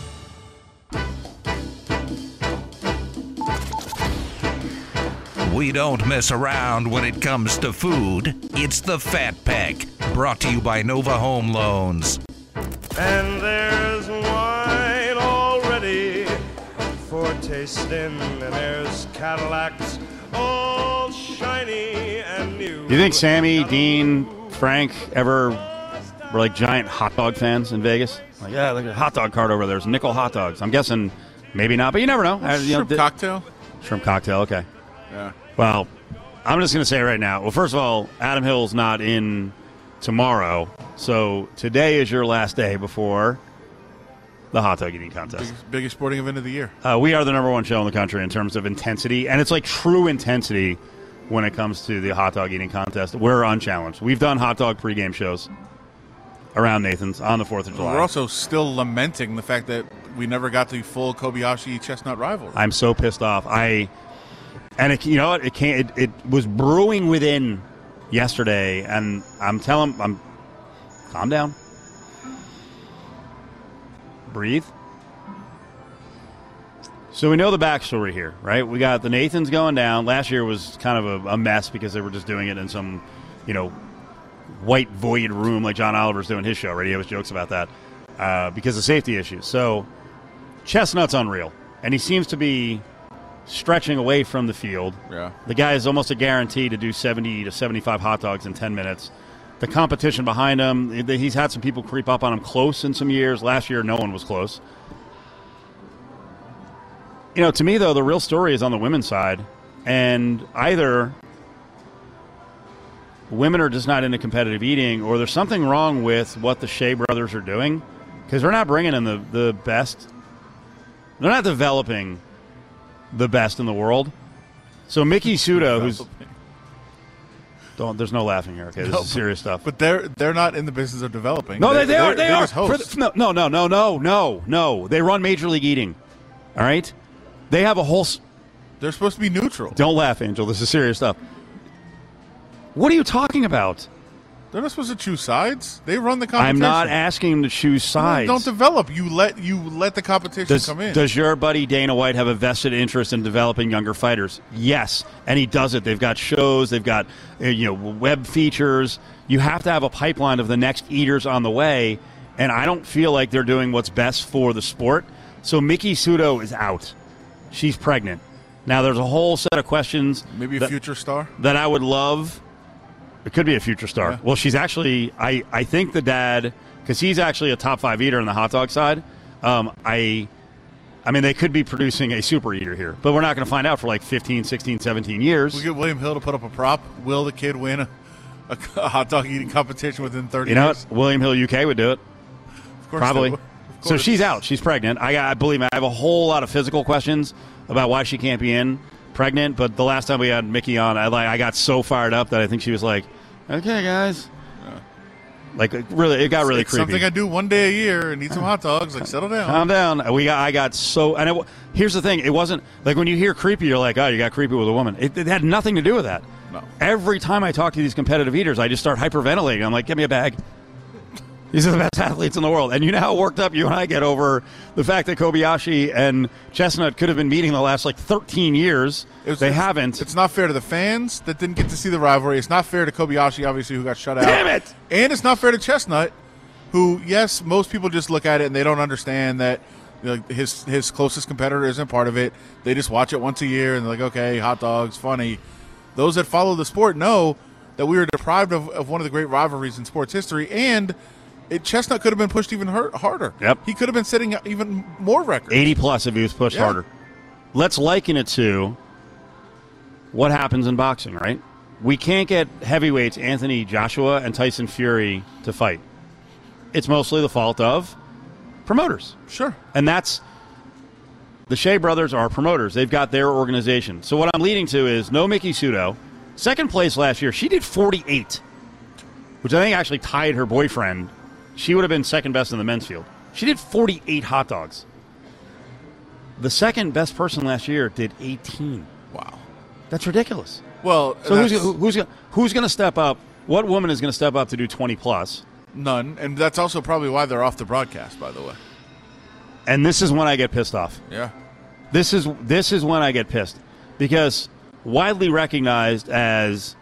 We don't mess around when it comes to food. It's the Fat Pack, brought to you by Nova Home Loans. And there's wine already for tasting, and there's Cadillacs all shiny and new. Do you think Sammy, Dean, Frank ever were like giant hot dog fans in Vegas? Like, yeah, look at the hot dog cart over there. There's nickel hot dogs. I'm guessing maybe not, but you never know. Uh, you know, Shrimp cocktail. shrimp cocktail. Okay. Well, I'm just going to say right now. Well, first of all, Adam Hill's not in tomorrow, so today is your last day before the hot dog eating contest. Biggest, biggest sporting event of the year. Uh, we are the number one show in the country in terms of intensity, and it's like true intensity when it comes to the hot dog eating contest. We're unchallenged. We've done hot dog pregame shows around Nathan's on the Fourth of July. We're also still lamenting the fact that we never got the full Kobayashi Chestnut rivalry. I'm so pissed off. I and it, you know what? It can't. It, it was brewing within yesterday, and I'm telling. I'm calm down. Breathe. So we know the backstory here, right? We got the Nathans going down. Last year was kind of a, a mess because they were just doing it in some, you know, white void room like John Oliver's doing his show. Right? He always jokes about that uh, because of safety issues. So Chestnut's unreal, and he seems to be stretching away from the field. Yeah. The guy is almost a guarantee to do 70 to 75 hot dogs in 10 minutes. The competition behind him, he's had some people creep up on him close in some years. Last year, no one was close. You know, to me, though, the real story is on the women's side. And either women are just not into competitive eating, or there's something wrong with what the Shea brothers are doing because they're not bringing in the, the best. They're not developing the best in the world. So Miki Sudo, who's don't, there's no laughing here. Okay, this No, is serious stuff. But they're they're not in the business of developing. no, they, They're- they are. They are. just For hosts. the- no, no, no, no, no, no, no. They run Major League Eating. All right. They have a whole. s- They're supposed to be neutral. Don't laugh, Angel. This is serious stuff. What are you talking about? They're not supposed to choose sides. They run the competition. I'm not asking them to choose sides. Don't develop. You let you let the competition Does, come in. does your buddy Dana White have a vested interest in developing younger fighters? Yes, and he does it. They've got shows, they've got uh, you know web features. You have to have a pipeline of the next eaters on the way, and I don't feel like they're doing what's best for the sport. So Miki Sudo is out. She's pregnant. Now there's a whole set of questions Maybe a that, future star. that I would love. It could be a future star. Yeah. Well, she's actually. I I think the dad because he's actually a top five eater on the hot dog side. Um, I. I mean, they could be producing a super eater here, but we're not going to find out for like 15, 16, 17 years. We get William Hill to put up a prop. Will the kid win a, a, hot dog eating competition within 30 You know years? what? William Hill UK would do it. Of course Probably. Of So she's out. She's pregnant. I, I believe me. I have a whole lot of physical questions about why she can't be in pregnant. But the last time we had Miki on, I like I got so fired up that I think she was like, "Okay, guys." Like it really, it got really it's creepy. something I do one day a year and eat some hot dogs. Like, settle down. Calm down. We got. I got so. And it, here's the thing. It wasn't like when you hear creepy, you're like, oh, you got creepy with a woman. It, it had nothing to do with that. No. Every time I talk to these competitive eaters, I just start hyperventilating. I'm like, give me a bag. These are the best athletes in the world. And you know how worked up you and I get over the fact that Kobayashi and Chestnut could have been meeting the last like 13 years. It's- they it's- haven't. It's not fair to the fans that didn't get to see the rivalry. It's not fair to Kobayashi, obviously, who got shut out. Damn it! And it's not fair to Chestnut, who, yes, most people just look at it and they don't understand that you know, his his closest competitor isn't part of it. They just watch it once a year and they're like, okay, hot dogs, funny. Those that follow the sport know that we were deprived of, of one of the great rivalries in sports history, and it, Chestnut could have been pushed even hurt, harder. Yep. He could have been setting even more records. 80 plus if he was pushed Yeah. harder. Let's liken it to what happens in boxing, right? We can't get heavyweights Anthony Joshua and Tyson Fury to fight. It's mostly the fault of promoters. Sure. And that's the Shea brothers are promoters. They've got their organization. So what I'm leading to is no Miki Sudo. Second place last year, she did 48, which I think actually tied her boyfriend. She would have been second best in the men's field. She did 48 hot dogs. The second best person last year did 18. Wow. That's ridiculous. Well, So who's, who's, gonna- who's going to step up? What woman is going to step up to do 20 plus? None, and that's also probably why they're off the broadcast. By the way, And this is when I get pissed off. yeah, This is this is when I get pissed because widely recognized as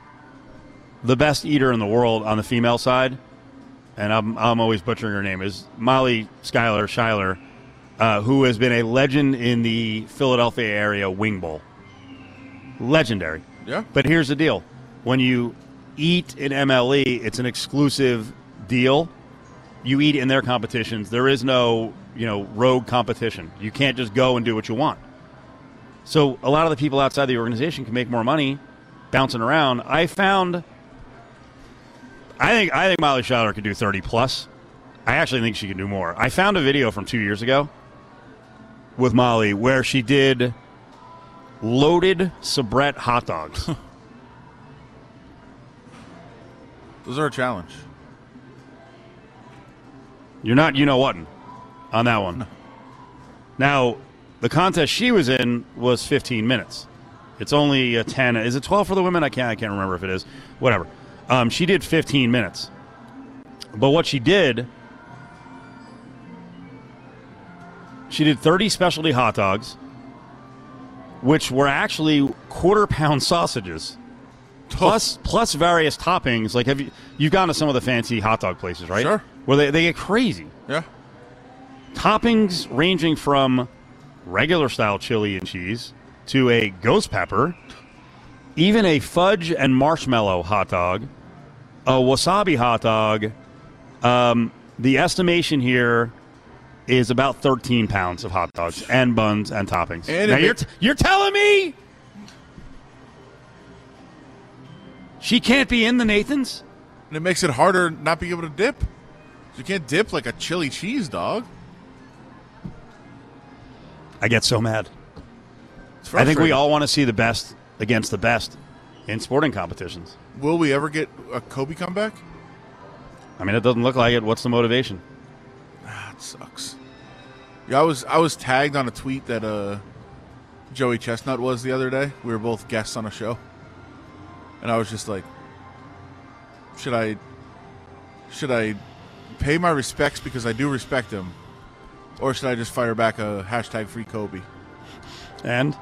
the best eater in the world on the female side, and I'm I'm always butchering her name is Molly Schuyler Schuyler, uh, who has been a legend in the Philadelphia area wing bowl. Legendary. yeah. But here's the deal: when you eat in MLE, it's an exclusive deal. You eat in their competitions. There is no, you know, rogue competition. You can't just go and do what you want. So a lot of the people outside the organization can make more money bouncing around. I found. I think I think Molly Schuyler could do thirty plus. I actually think she can do more. I found a video from two years ago with Molly where she did loaded Sabrett hot dogs. Those are a challenge. You're not, you know what, on that one. Now, the contest she was in was 15 minutes. It's only a 10. Is it 12 for the women? I can't. I can't remember if it is. Whatever. Um, she did 15 minutes. But what she did, she did 30 specialty hot dogs, which were actually quarter pound sausages. Plus, plus various toppings. Like, have you you've gone to some of the fancy hot dog places, right? Sure. Where they, they get crazy Yeah, toppings ranging from regular style chili and cheese to a ghost pepper, even a fudge and marshmallow hot dog, a wasabi hot dog. Um, the estimation here is about 13 pounds of hot dogs and buns and toppings. And now you're, t- you're telling me she can't be in the Nathans? and it makes it harder not being able to dip. You can't dip like a chili cheese dog. I get so mad. I think we all want to see the best against the best in sporting competitions. Will. We ever get a Kobe comeback? I mean, it doesn't look like it. What's the motivation? That sucks. Yeah, I was I was tagged on a tweet that uh, Joey Chestnut was the other day. We were both guests on a show, and I was just like, should I should I pay my respects because I do respect him, or should I just fire back a hashtag free Kobe? And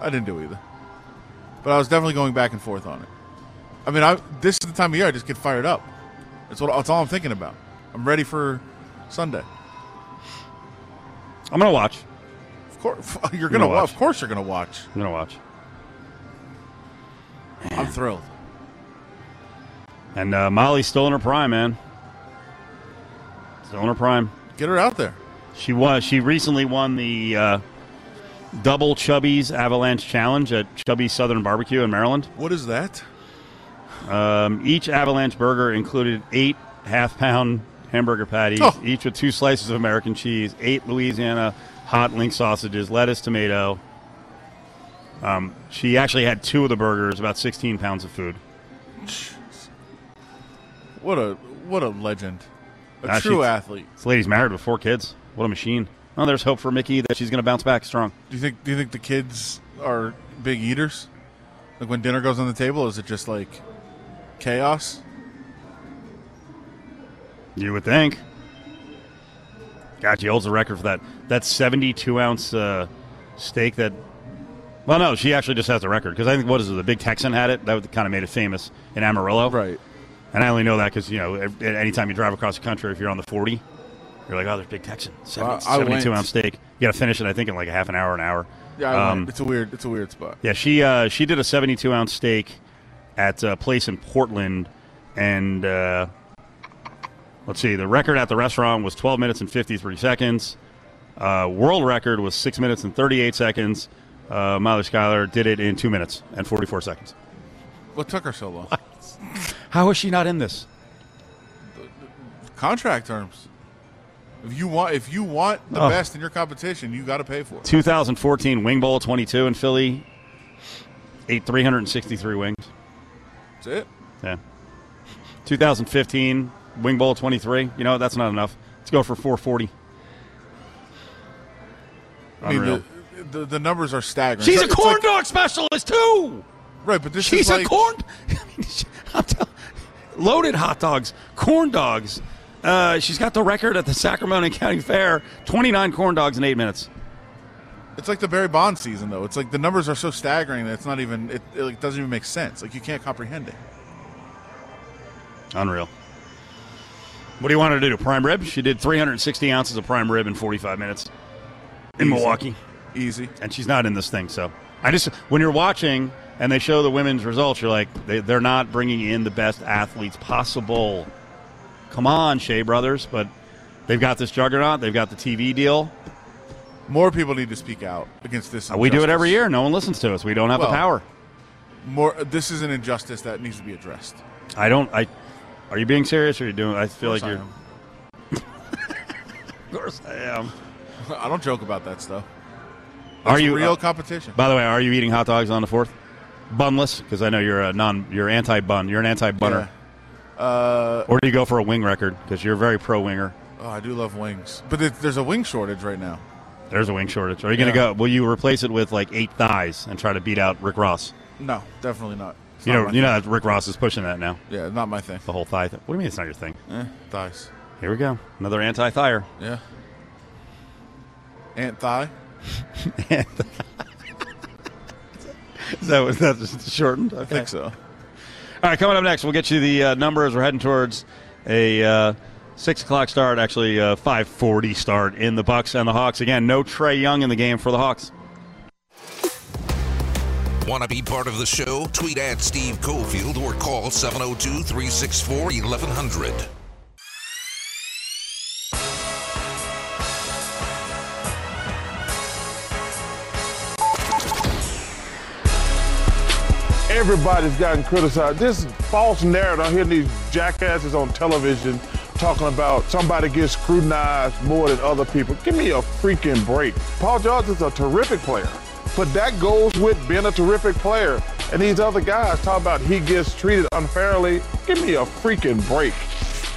I didn't do either, but I was definitely going back and forth on it. I mean, I this is the time of year I just get fired up. That's what that's all I'm thinking about. I'm ready for Sunday. I'm gonna watch. Of course, you're gonna gonna. watch. Of course, you're gonna watch. I'm gonna watch. I'm thrilled. And uh, Molly's still in her prime, man. Still in her prime. Get her out there. She was. She recently won the uh, double Chubby's Avalanche Challenge at Chubby's Southern Barbecue in Maryland. What is that? Um, each Avalanche burger included eight half-pound hamburger patties, Oh. each with two slices of American cheese, eight Louisiana hot link sausages, lettuce, tomato. Um, she actually had two of the burgers, about 16 pounds of food. What a what a legend, a Ah, true athlete. This lady's married with four kids. What a machine. Oh, there's hope for Miki that she's going to bounce back strong. Do you think do you think the kids are big eaters? Like when dinner goes on the table, is it just like chaos? You would think. God, she holds the record for that. That 72 ounce uh, steak that. Well, no, she actually just has the record because I think what is it? The Big Texan had it. That kind of made it famous in Amarillo, Right. And I only know that because you know, anytime you drive across the country, if you're on the 40, you're like, oh, there's Big Texan, 70, Uh, 72 went- ounce steak. You got to finish it, I think, in like a half an hour, an hour. Yeah, Um, it's a weird it's a weird spot. Yeah, she uh, she did a 72 ounce steak at a place in Portland, and uh, let's see, the record at the restaurant was 12 minutes and 53 seconds. Uh, world record was six minutes and 38 seconds. Uh, Miley Schuyler did it in two minutes and 44 seconds. What took her so long? How is she not in this? Contract terms. If you want if you want the Oh. best in your competition, you got to pay for it. 2014 Wing Bowl 22 in Philly, ate 363 wings. It. Yeah. 2015 Wing Bowl 23. You know? That's not enough. Let's go for 440. I mean, the, the the numbers are staggering. She's a corn like- dog specialist too. right? But this She's is like a corn. I'm tell- loaded hot dogs, corn dogs. Uh, she's got the record at the Sacramento County Fair: 29 corn dogs in eight minutes. It's like the Barry Bond season, though. It's like the numbers are so staggering that it's not even. It, it like, doesn't even make sense. Like you can't comprehend it. Unreal. What do you want her to do? Prime rib? She did 360 ounces of prime rib in 45 minutes in Easy. Milwaukee. Easy. and she's not in this thing. So I just when you're watching and they show the women's results, you're like they, they're not bringing in the best athletes possible. Come on, Shea Brothers, but they've got this juggernaut. They've got the TV deal. More people need to speak out against this. Uh, We do it every year. No one listens to us. We don't have Well- the power. More. This is an injustice that needs to be addressed. I don't. I. Are you being serious? Or are you doing? I feel like course you're. I Of course I am. I don't joke about that stuff. Are It's you real uh, competition? By the way, are you eating hot dogs on the fourth? Bunless, because I know you're a non. You're anti-bun. You're an anti-bunner. Yeah. Uh, Or do you go for a wing record? Because you're a very pro-winger. oh, I do love wings, but it, there's a wing shortage right now. There's a wing shortage. Are you going Yeah. to go? Will you replace it with like eight thighs and try to beat out Rick Ross? No, definitely not. It's You know, you know thing. that Rick Ross is pushing that now. Yeah, not my thing. The whole thigh thing. What do you mean it's not your thing? Eh, thighs. Here we go. Another anti-thigher. Yeah. Ant thigh. Is that was that just shortened? Okay. I think so. All right, coming up next, we'll get you the uh, numbers. We're heading towards a uh, six o'clock start, actually uh, five forty start in the Bucks and the Hawks. Again, no Trae Young in the game for the Hawks. Want to be part of the show? Tweet at Steve Cofield or call 702 364 1100. everybody's gotten criticized. This false narrative. I'm hearing these jackasses on television talking about somebody gets scrutinized more than other people. Give me a freaking break. Paul George is a terrific player, but that goes with being a terrific player. And these other guys talk about he gets treated unfairly. Give me a freaking break.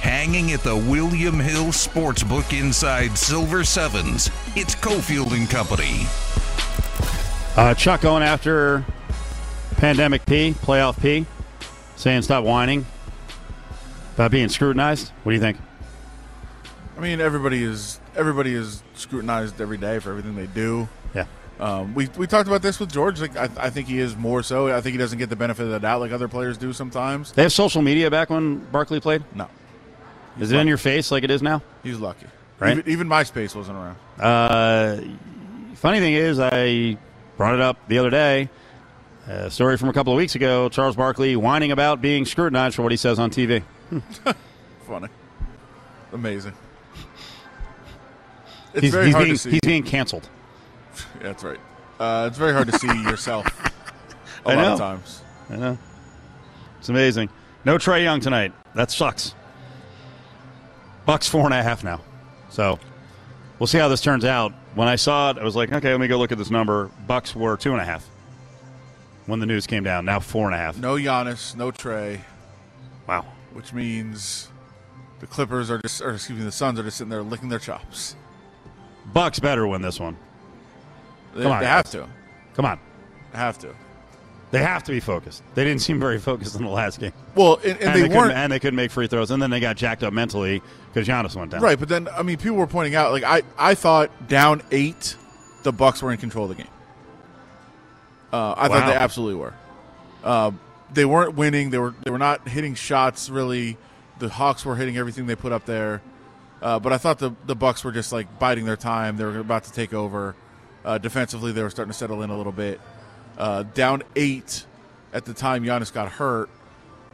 Hanging at the William Hill Sportsbook inside Silver Sevens. It's Cofield and Company. Uh, Chuck going after pandemic P, playoff P, saying stop whining about being scrutinized. What do you think? I mean, everybody is everybody is scrutinized every day for everything they do. Yeah. Um, we we talked about this with George. Like, I, I think he is more so. I think he doesn't get the benefit of the doubt like other players do sometimes. They have social media back when Barkley played. No, Is it in your face like it is now? he's lucky. Right. Even, even MySpace wasn't around. Uh, funny thing is, I brought it up the other day. A story from a couple of weeks ago. Charles Barkley whining about being scrutinized for what he says on TV. Funny, amazing. It's He's, very he's hard being to see. he's being canceled. Yeah, that's right. Uh, it's very hard to see yourself a I lot know. of times. I know. It's amazing. No Trae Young tonight. That sucks. Bucks four and a half now. So we'll see how this turns out. When I saw it, I was like, okay, let me go look at this number. Bucks were two and a half when the news came down. Now four and a half. No Giannis, no Trae, Wow. Which means the Clippers are just, or excuse me, the Suns are just sitting there licking their chops. Bucks better win this one. They, Come on, they have to. Come on. they Have to. They have to be focused. They didn't seem very focused in the last game. Well, and, and, And, they, they, weren't and they couldn't make free throws. And then they got jacked up mentally because Giannis went down. right. But then, I mean, people were pointing out, like I, I thought down eight, the Bucks were in control of the game. Uh, I thought they absolutely were. Uh, they weren't winning. They were they were not hitting shots really. The Hawks were hitting everything they put up there. Uh, but I thought the the Bucks were just like biding their time. They were about to take over. Uh, defensively, they were starting to settle in a little bit. Uh, down eight at the time Giannis got hurt,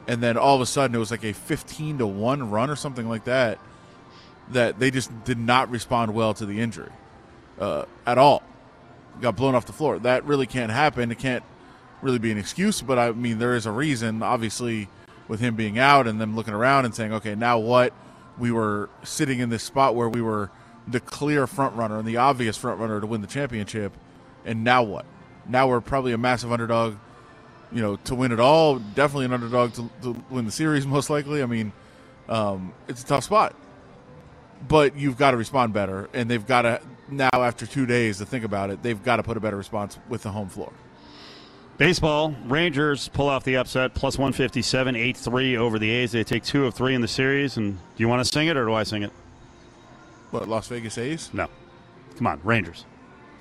and then all of a sudden it was like a fifteen to one run or something like that. That they just did not respond well to the injury uh, at all. Got blown off the floor. That really can't happen. It can't really be an excuse, but I mean there is a reason. Obviously, with him being out and them looking around and saying, "Okay, now what?" We were sitting in this spot where we were the clear front runner and the obvious front runner to win the championship, and now what? Now we're probably a massive underdog, you know, to win it all. Definitely an underdog to, to win the series, most likely. I mean, um, it's a tough spot, but you've got to respond better, and they've got to now after two days to think about it. They've got to put a better response with the home floor. Baseball, Rangers pull off the upset, plus 157, 8 3 over the A's. They take two of three in the series. And do you want to sing it or do I sing it? What Las Vegas A's? No. Come on, Rangers.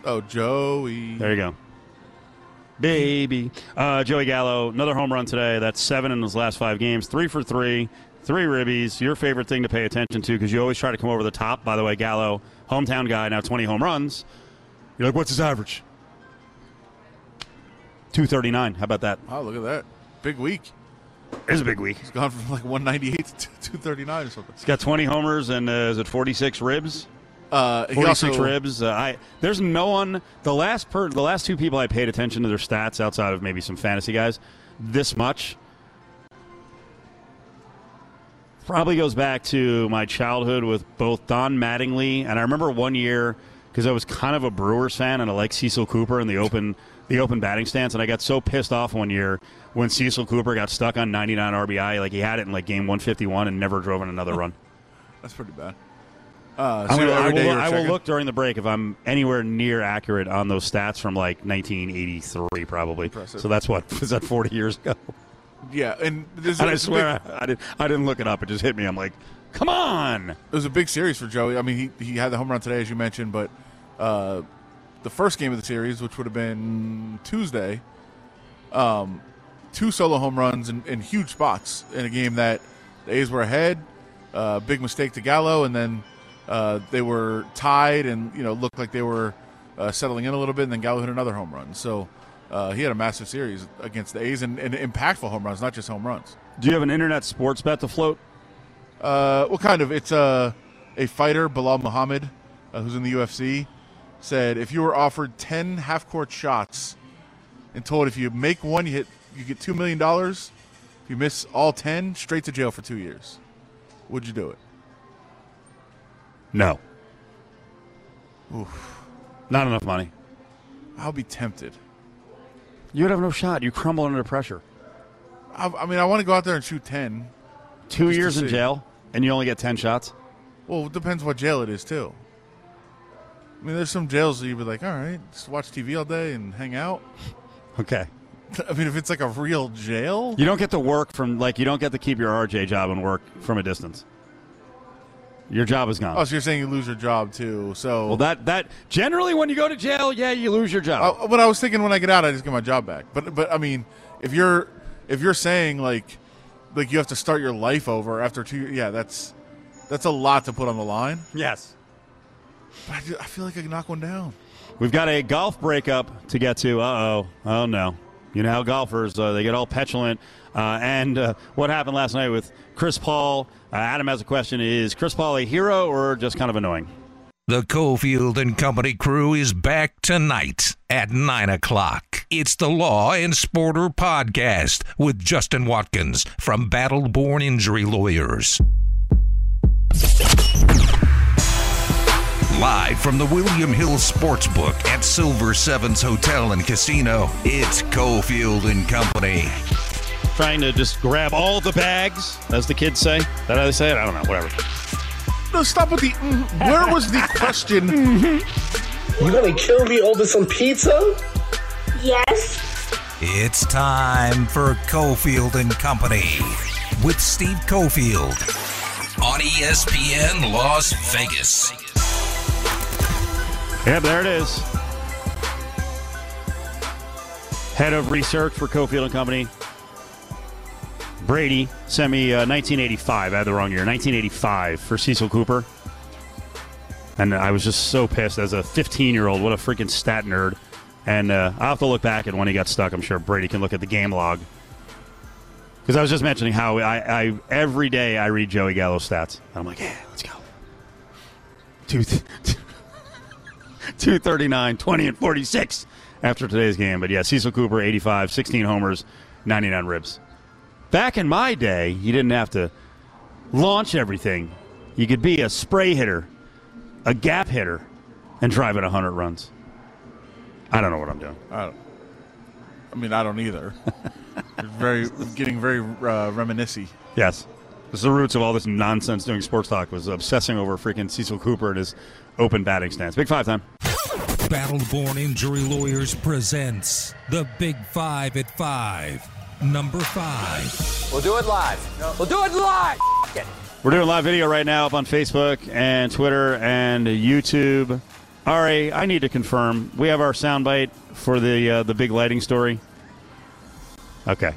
Oh, Joey. There you go. Baby. Uh, Joey Gallo, another home run today. That's seven in his last five games. Three for three, three ribbies. Your favorite thing to pay attention to because you always try to come over the top. By the way, Gallo, hometown guy, now 20 home runs. You're like, what's his average? 239. How about that? Oh, look at that. Big week. It's a big week. It's gone from like 198 to 239 or something. He's got 20 homers and uh, is it 46 ribs? Uh, 46 also, ribs. Uh, I there's no one. The last per the last two people I paid attention to their stats outside of maybe some fantasy guys. This much probably goes back to my childhood with both Don Mattingly and I remember one year because I was kind of a Brewers fan and I like Cecil Cooper in the open the open batting stance and I got so pissed off one year when Cecil Cooper got stuck on 99 RBI like he had it in like game 151 and never drove in another run. That's pretty bad. Uh, so gonna, I will, look, I will look during the break if I'm anywhere near accurate on those stats from like 1983, probably. Impressive. So that's what was that 40 years ago. Yeah, and this And I swear big- I, I didn't. I didn't look it up. It just hit me. I'm like, come on. it was a big series for Joey. I mean, he, he had the home run today, as you mentioned, but uh, the first game of the series, which would have been Tuesday, um, two solo home runs in, in huge spots in a game that the A's were ahead. Uh, big mistake to Gallo, and then uh, they were tied, and you know looked like they were uh, settling in a little bit. And then Gallo hit another home run, so uh, he had a massive series against the A's and, and impactful home runs, not just home runs. Do you have an internet sports bet to float? Uh, well, kind of. It's uh, a fighter, Belal Muhammad, uh, who's in the UFC, said if you were offered ten half-court shots and told if you make one, you hit, you get two million dollars. If you miss all ten, straight to jail for two years. Would you do it? No. Oof. Not enough money. I'll be tempted. You would have no shot. You crumble under pressure. I, I mean, I want to go out there and shoot ten. Two years in jail, and you only get 10 shots. Well, it depends what jail it is too. I mean, there's some jails that you'd be like, all right, just watch TV all day and hang out. Okay. I mean, if it's like a real jail, You don't get to work from like you don't get to keep your RJ job and work from a distance. Your job is gone. oh, so you're saying you lose your job too? So Well, that that generally when you go to jail, yeah, you lose your job. Uh, what I was thinking when I get out, I just get my job back. But but I mean, if you're if you're saying like like you have to start your life over after two, yeah, that's that's a lot to put on the line. yes. But I, ju- I feel like I can knock one down. We've got a golf breakup to get to. Uh oh. Oh no. You know how golfers uh, they get all petulant. Uh, and uh, what happened last night with Chris Paul? Uh, Adam has a question: Is Chris Paul a hero or just kind of annoying? The Cofield and Company crew is back tonight at 9 o'clock. It's the Law and Sporter Podcast with Justin Watkins from Battle Born Injury Lawyers. Live from the William Hill Sportsbook at Silver Sevens Hotel and Casino, it's Cofield and Company. Trying to just grab all the bags, as the kids say. Is that how they say it? I don't know. Whatever. No, stop with the. mm, Where was the question? You gonna kill me over some pizza? Yes. It's time for Cofield and Company with Steve Cofield on ESPN Las Vegas. Yep, there it is. Head of research for Cofield and Company. Brady sent me uh, 1985. I had the wrong year. 1985 for Cecil Cooper. And I was just so pissed as a 15 year old. What a freaking stat nerd. And uh, I'll have to look back at when he got stuck. I'm sure Brady can look at the game log. Because I was just mentioning how I, I every day I read Joey Gallo's stats. And I'm like, yeah, let's go. Two, 239, 20, and 46 after today's game. But yeah, Cecil Cooper, 85, 16 homers, 99 ribs. Back in my day, you didn't have to launch everything. You could be a spray hitter, a gap hitter, and drive in 100 runs. I don't know what I'm doing. I, don't, I mean, I don't either. Very getting very uh, reminiscy. Yes. This is the roots of all this nonsense doing sports talk was obsessing over freaking Cecil Cooper and his open batting stance. Big five time. Battle Born Injury Lawyers presents the Big Five at Five. Number five. We'll do it live. We'll do it live. F- it. We're doing live video right now up on Facebook and Twitter and YouTube. Ari, I need to confirm. We have our soundbite for the uh, the big lighting story. Okay.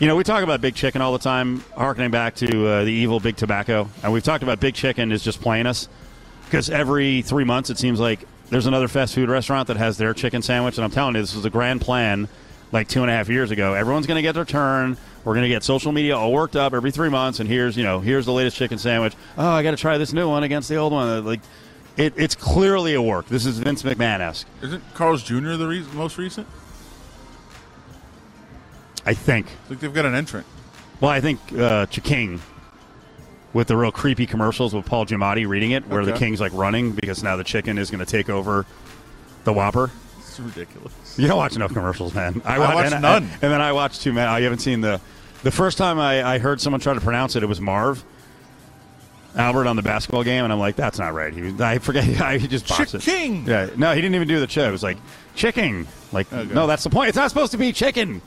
You know, we talk about Big Chicken all the time, harkening back to uh, the evil Big Tobacco, and we've talked about Big Chicken is just playing us because every three months it seems like there's another fast food restaurant that has their chicken sandwich, and I'm telling you, this was a grand plan like two and a half years ago. Everyone's going to get their turn. We're going to get social media all worked up every three months, and here's you know here's the latest chicken sandwich. Oh, I got to try this new one against the old one. Like, it, it's clearly a work. This is Vince McMahon esque. Isn't Carl's Jr. the re- most recent? I think. It's like they've got an entrant. Well, I think uh, King with the real creepy commercials with Paul Giamatti reading it, where the king's like running because now the chicken is going to take over the Whopper. It's ridiculous. You don't watch enough commercials, man. I wa- watch and, none. And, then I watched two. Man, I haven't seen the. The first time I, I heard someone try to pronounce it, it was Marv Albert on the basketball game, and I'm like, that's not right. He, was- I forget. I he just botched it. Chick-king. Yeah, no, he didn't even do the ch. It was like chicken. Like, Okay. no, that's the point. It's not supposed to be chicken.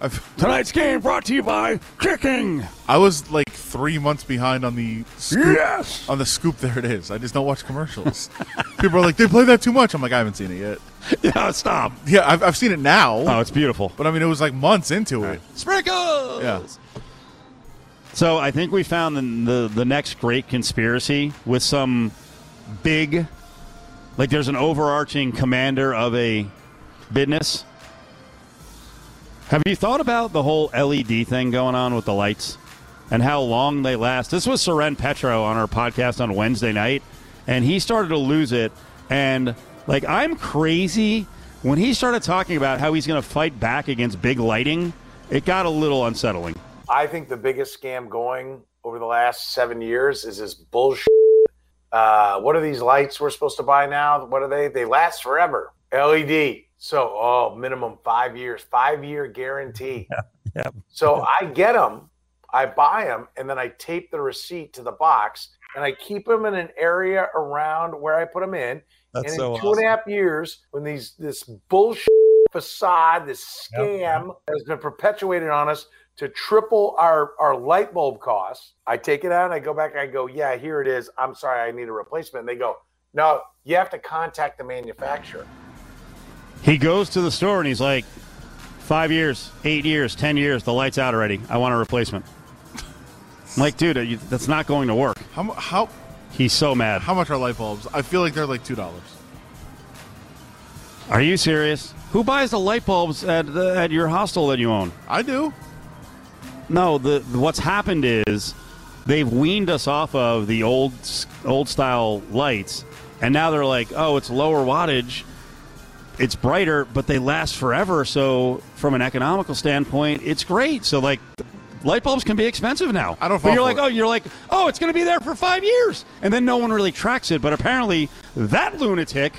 I've, Tonight's game brought to you by Kicking. I was like three months behind on the scoop. Yes. On the scoop, there it is. I just don't watch commercials. People are like, they play that too much. I'm like, I haven't seen it yet. Yeah, stop. Yeah, I've, I've seen it now. Oh, it's beautiful. But I mean, it was like months into it. Sprinkles. Yeah. So I think we found the, the the next great conspiracy with some big, like there's an overarching commander of a business. Have you thought about the whole LED thing going on with the lights and how long they last? This was Soren Petro on our podcast on Wednesday night, and he started to lose it. And like I'm crazy when he started talking about how he's going to fight back against big lighting. It got a little unsettling. I think the biggest scam going over the last seven years is this bullshit. Uh, what are these lights we're supposed to buy now? What are they? They last forever. LED. So, oh, minimum five years, five year guarantee. yeah. yeah, So I get them, I buy them, and then I tape the receipt to the box, and I keep them in an area around where I put them in. That's and in so two and a half years, when these this bullshit facade, this scam has been perpetuated on us to triple our our light bulb costs, I take it out and I go back. I go, yeah, here it is. I'm sorry, I need a replacement. And they go, no, you have to contact the manufacturer. He goes to the store and he's like, five years, eight years, ten years, the light's out already. I want a replacement. I'm like, dude, you- that's not going to work. How mu- how He's so mad. how much are light bulbs? I feel like they're like two dollars. Are you serious? Who buys the light bulbs at the, at your hostel that you own? I do. No, the what's happened is they've weaned us off of the old old style lights, and now they're like, oh, it's lower wattage, it's brighter, but they last forever. So from an economical standpoint, it's great. So like. Light bulbs can be expensive now. I don't But you're like, it. oh, you're like, oh, it's going to be there for five years, and then no one really tracks it. But apparently, that lunatic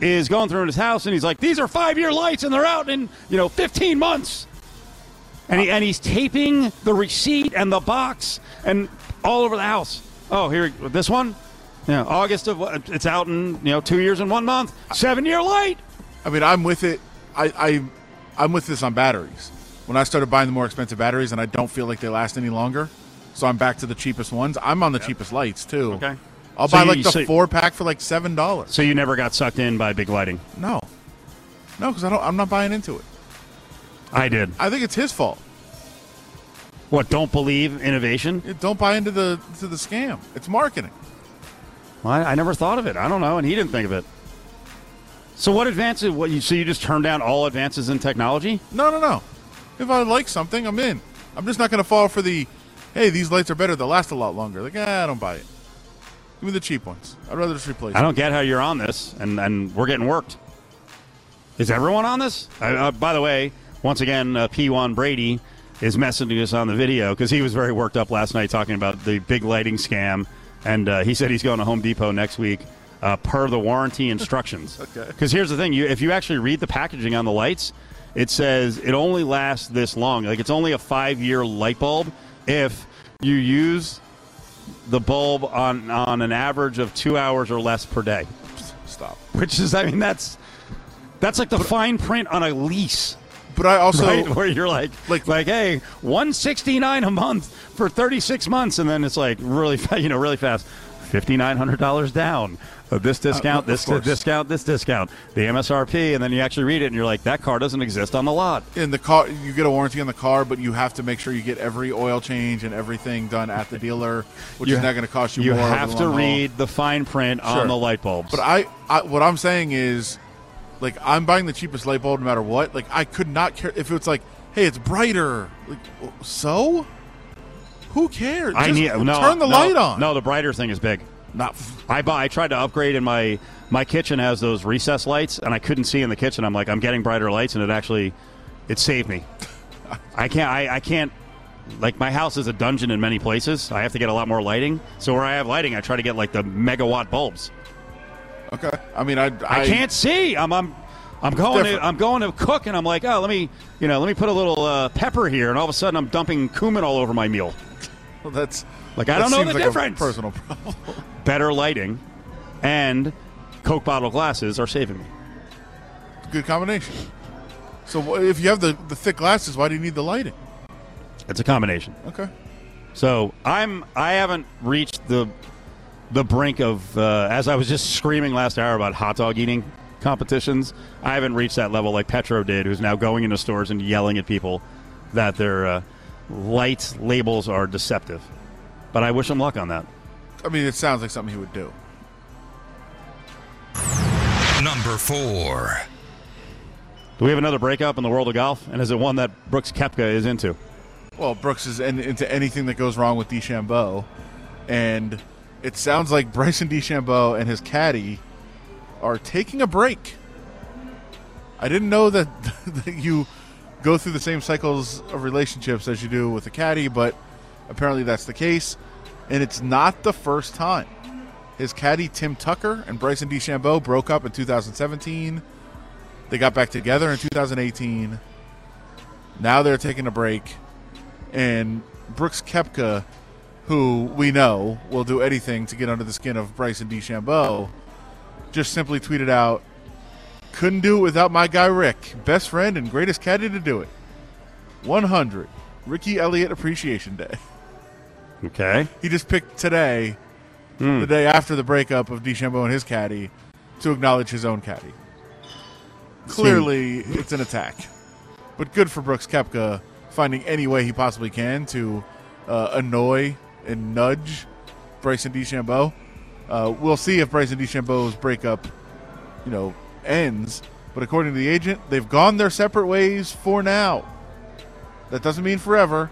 is going through his house, and he's like, these are five year lights, and they're out in you know 15 months. And, he, and he's taping the receipt and the box and all over the house. Oh, here, this one? Yeah, August of, what it's out in, you know, two years and one month. Seven year light. I mean, I'm with it. I, I I'm with this on batteries. When I started buying the more expensive batteries, and I don't feel like they last any longer, so I'm back to the cheapest ones. I'm on the cheapest lights too. Okay. I'll So buy you- like the so- four pack for like seven dollars. So you never got sucked in by big lighting? No, no, because I don't. I'm not buying into it. I did. I think it's his fault. What, don't believe innovation? Yeah, Don't buy into the to the scam. It's marketing. Well, I, I never thought of it. I don't know, and he didn't think of it. So what advances? What you so you just turn down all advances in technology? No, no, no. If I like something, I'm in. I'm just not going to fall for the, hey, these lights are better. They'll last a lot longer. Like, ah, I don't buy it. Give me the cheap ones. I'd rather just replace. I don't get how you're on this, and, and we're getting worked. Is everyone on this? I, uh, by the way, once again, uh, P1 Brady is messaging us on the video because he was very worked up last night talking about the big lighting scam, and uh, he said he's going to Home Depot next week uh, per the warranty instructions. Okay. Because here's the thing: you, if you actually read the packaging on the lights, it says it only lasts this long. Like it's only a five-year light bulb if you use the bulb on on an average of two hours or less per day. Stop. Which is, I mean, that's that's like the fine print on a lease. But I also right? where you're like, Like- like, hey, one sixty nine a month for thirty six months, and then it's like really, you know, really fast, fifty nine hundred dollars down. Uh, this discount, of this course. discount, this discount, the MSRP, and then you actually read it, and you're like, that car doesn't exist on the lot. in the car, you get a warranty on the car, but you have to make sure you get every oil change and everything done at the dealer, which You is ha- not going to cost you, You have to long haul. read the fine print Sure. on the light bulbs. But I, I, what I'm saying is, like, I'm buying the cheapest light bulb no matter what. Like, I could not care if it's like, hey, it's brighter. Like, so who cares? I Just need no, turn the no, light on. No, the brighter thing is big. not. I buy. I tried to upgrade, and my my kitchen has those recess lights, and I couldn't see in the kitchen. I'm like, I'm getting brighter lights, and it actually, it saved me. I can't. I, I can't. Like my house is a dungeon in many places. I have to get a lot more lighting. So where I have lighting, I try to get like the megawatt bulbs. Okay. I mean, I, I, can't see. I'm. I'm I'm going to. I'm going to cook, and I'm like, oh, let me you know let me put a little uh, pepper here, and all of a sudden I'm dumping cumin all over my meal. Well, that's Like, I that don't know the like a difference. personal problem. Better lighting, and Coke bottle glasses are saving me. Good combination. So if you have the, the thick glasses, why do you need the lighting? It's a combination. Okay. So I'm I haven't reached the the brink of uh, as I was just screaming last hour about hot dog eating competitions. I haven't reached that level like Petro did, who's now going into stores and yelling at people that their uh, light labels are deceptive. But I wish him luck on that. I mean, it sounds like something he would do. Number four. Do we have another breakup in the world of golf? And is it one that Brooks Koepka is into? Well, Brooks is in, into anything that goes wrong with DeChambeau, and it sounds like Bryson DeChambeau and his caddy are taking a break. I didn't know that, that you go through the same cycles of relationships as you do with a caddy, but apparently that's the case, and it's not the first time. His caddy Tim Tucker and Bryson DeChambeau broke up in 2017. They got back together in 2018. Now they're taking a break and Brooks Koepka, who we know will do anything to get under the skin of Bryson DeChambeau, just simply tweeted out, "Couldn't do it without my guy Rick, best friend and greatest caddy to do it." 100 Ricky Elliott Appreciation Day. Okay. He just picked today, the day after the breakup of DeChambeau and his caddy, to acknowledge his own caddy. Clearly, it's an attack, but good for Brooks Koepka finding any way he possibly can to uh, annoy and nudge Bryson DeChambeau. Uh, we'll see if Bryson DeChambeau's breakup, you know, ends. But according to the agent, they've gone their separate ways for now. That doesn't mean forever,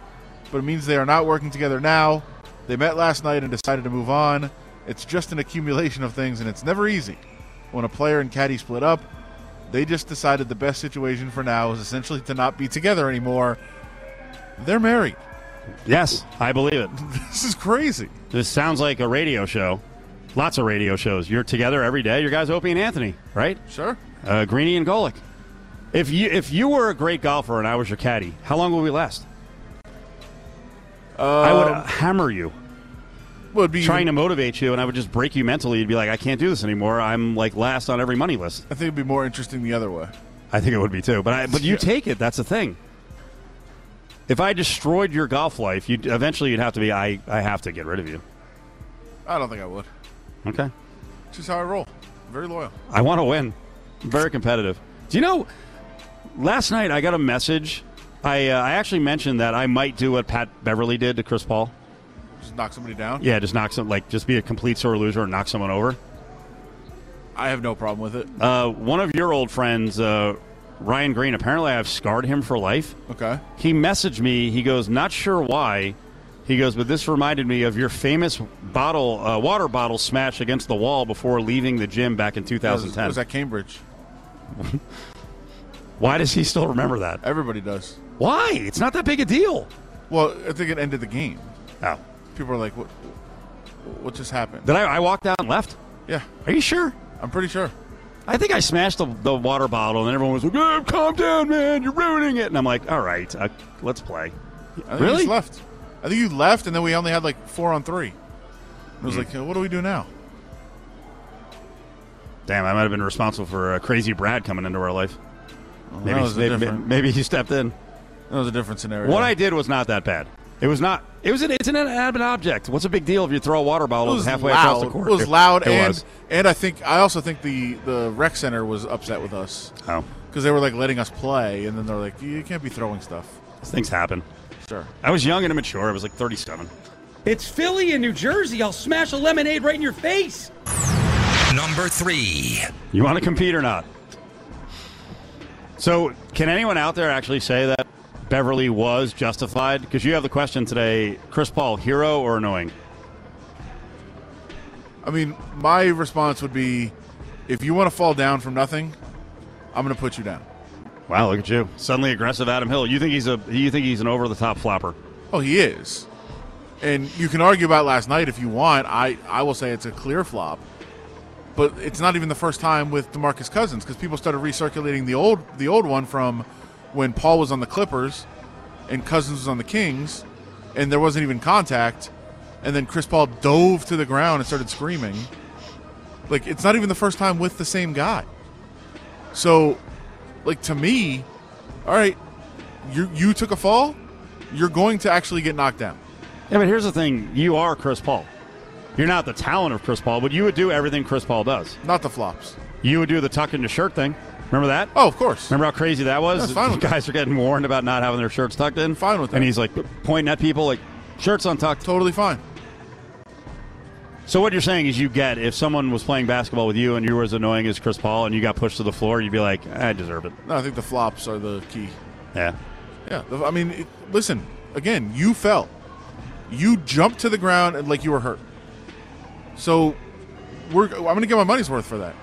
but it means they are not working together now. They met last night and decided to move on. It's just an accumulation of things, and it's never easy when a player and caddy split up. They just decided the best situation for now is essentially to not be together anymore. They're married. Yes, I believe it. This is crazy. This sounds like a radio show. Lots of radio shows. You're together every day. Your guys, Opie and Anthony, right? Sure. Uh, Greeny and Golic. If you if you were a great golfer and I was your caddy, how long would we last? I would Um, hammer you, would be trying to motivate you, and I would just break you mentally. You'd be like, I can't do this anymore. I'm like last on every money list. I think it'd be more interesting the other way. I think it would be too. But I, but you Yeah. take it. That's the thing. If I destroyed your golf life, you eventually you'd have to be. I I have to get rid of you. I don't think I would. Okay. Just how I roll. Very loyal. I want to win. I'm very competitive. Do you know? Last night I got a message. I uh, I actually mentioned that I might do what Pat Beverley did to Chris Paul. Just knock somebody down. Yeah, just knock some like just be a complete sore loser and knock someone over. I have no problem with it. Uh, one of your old friends, uh, Ryan Green. Apparently, I've scarred him for life. Okay. He messaged me. He goes, not sure why. He goes, but this reminded me of your famous bottle, uh, water bottle smash against the wall before leaving the gym back in It 2010. was, was at Cambridge. Why does he still remember that? Everybody does. Why? It's not that big a deal. Well, I think it ended the game. Oh. People are like, "What? What just happened?" Did I, I walked out and left? Yeah, Are you sure? I'm pretty sure. I think I smashed the, the water bottle, and everyone was like, "Oh, calm down, man. You're ruining it." And I'm like, all right, uh, let's play. Really? Left. I think you left, and then we only had like four on three. It was Hmm. like, what do we do now? Damn, I might have been responsible for uh, crazy Brad coming into our life. Maybe, a maybe, different- maybe he stepped in. That was a different scenario. What I did was not that bad. It was not. It was an. It's an inanimate object. What's a big deal if you throw a water bottle halfway loud. across the court? It was loud, It and was. and I think I also think the the rec center was upset with us Oh, because they were like letting us play, and then they're like, you can't be throwing stuff. things happen. Sure. I was young and immature. I was like 37. It's Philly and New Jersey. I'll smash a lemonade right in your face. Number three. You want to compete or not? So, can anyone out there actually say that Beverley was justified? Because you have the question today: Chris Paul, hero or annoying? I mean, my response would be, if you want to fall down from nothing, I'm going to put you down. Wow, look at you! Suddenly aggressive, Adam Hill. You think he's a? You think he's an over the top flopper? Oh, he is. And you can argue about last night if you want. I, I will say it's a clear flop. But it's not even the first time with DeMarcus Cousins because people started recirculating the old the old one from when Paul was on the Clippers and Cousins was on the Kings and there wasn't even contact and then Chris Paul dove to the ground and started screaming. Like it's not even the first time with the same guy. So like to me, all right, you you took a fall, you're going to actually get knocked down. Yeah, but here's the thing: you are Chris Paul. You're not the talent of Chris Paul, but you would do everything Chris Paul does. Not the flops. You would do the tuck in your shirt thing. Remember that? Oh, of course. Remember how crazy that was? That's fine with Guys are getting warned about not having their shirts tucked in. Fine with that. And he's like pointing at people like shirts untucked. Totally fine. So what you're saying is you get if someone was playing basketball with you and you were as annoying as Chris Paul and you got pushed to the floor, you'd be like, I deserve it. No, I think the flops are the key. Yeah. Yeah, I mean, it, listen. Again, you fell. You jumped to the ground and like you were hurt. So, we're. I'm going to get my money's worth for that.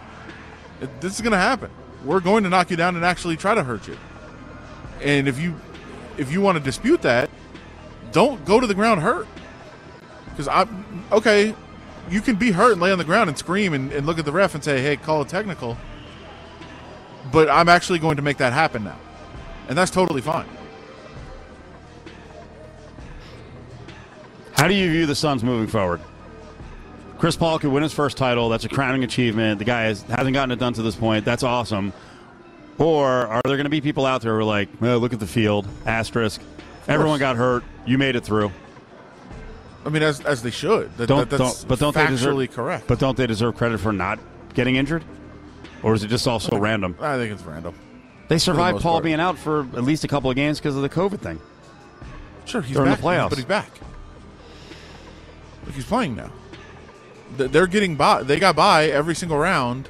It- this is going to happen. We're going to knock you down and actually try to hurt you. And if you, if you want to dispute that, don't go to the ground hurt. Because I'm okay. You can be hurt and lay on the ground and scream and, and look at the ref and say, "Hey, call it technical." But I'm actually going to make that happen now, and that's totally fine. How do you view the Suns moving forward? Chris Paul could win his first title. That's a crowning achievement. The guy has, hasn't gotten it done to this point. That's awesome. Or are there going to be people out there who are like, well, look at the field, asterisk. Everyone got hurt. You made it through. I mean, as as they should. That, Don't, that- don't, but don't they deserve correct. But don't they deserve credit for not getting injured? Or is it just also random? I think it's random. They survived most Paul part. being out for at least a couple of games because of the COVID thing. Sure, he's During the back, playoffs. but he's back. Like he's playing now. They're getting by. They got by every single round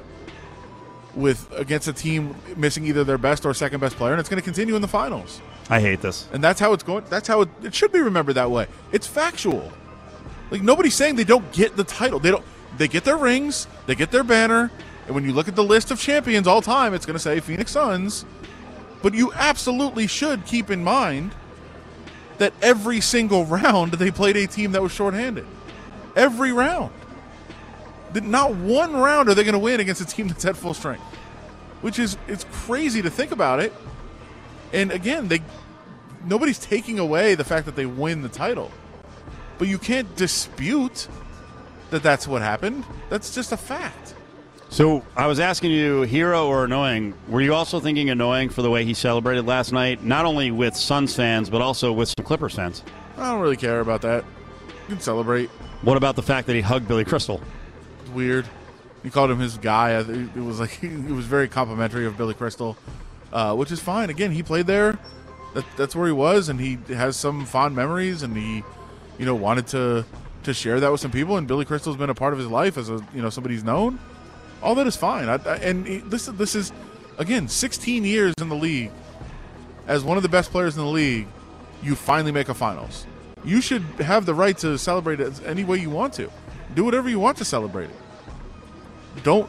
with against a team missing either their best or second best player, and it's going to continue in the finals. I hate this. And that's how it's going. That's how it, it should be remembered that way. It's factual. Like nobody's saying they don't get the title. They don't. They get their rings. They get their banner. And when you look at the list of champions all time, it's going to say Phoenix Suns. But you absolutely should keep in mind that every single round they played a team that was shorthanded. Every round. Not one round are they going to win against a team that's at full strength. Which is it's crazy to think about it. And again, they nobody's taking away the fact that they win the title. But you can't dispute that that's what happened. That's just a fact. So I was asking you, hero or annoying? Were you also thinking annoying for the way he celebrated last night, not only with Suns fans but also with some Clippers fans? I don't really care about that. You can celebrate. What about the fact that he hugged Billy Crystal? Weird. He called him his guy. It was like it was very complimentary of Billy Crystal, uh, which is fine. Again, he played there. That, that's where he was, and he has some fond memories, and he, you know, wanted to to share that with some people. And Billy Crystal's been a part of his life as a you know somebody he's known. All that is fine. I, I, and he, this this is again 16 years in the league as one of the best players in the league. You finally make a finals. You should have the right to celebrate it any way you want to. Do whatever you want to celebrate it don't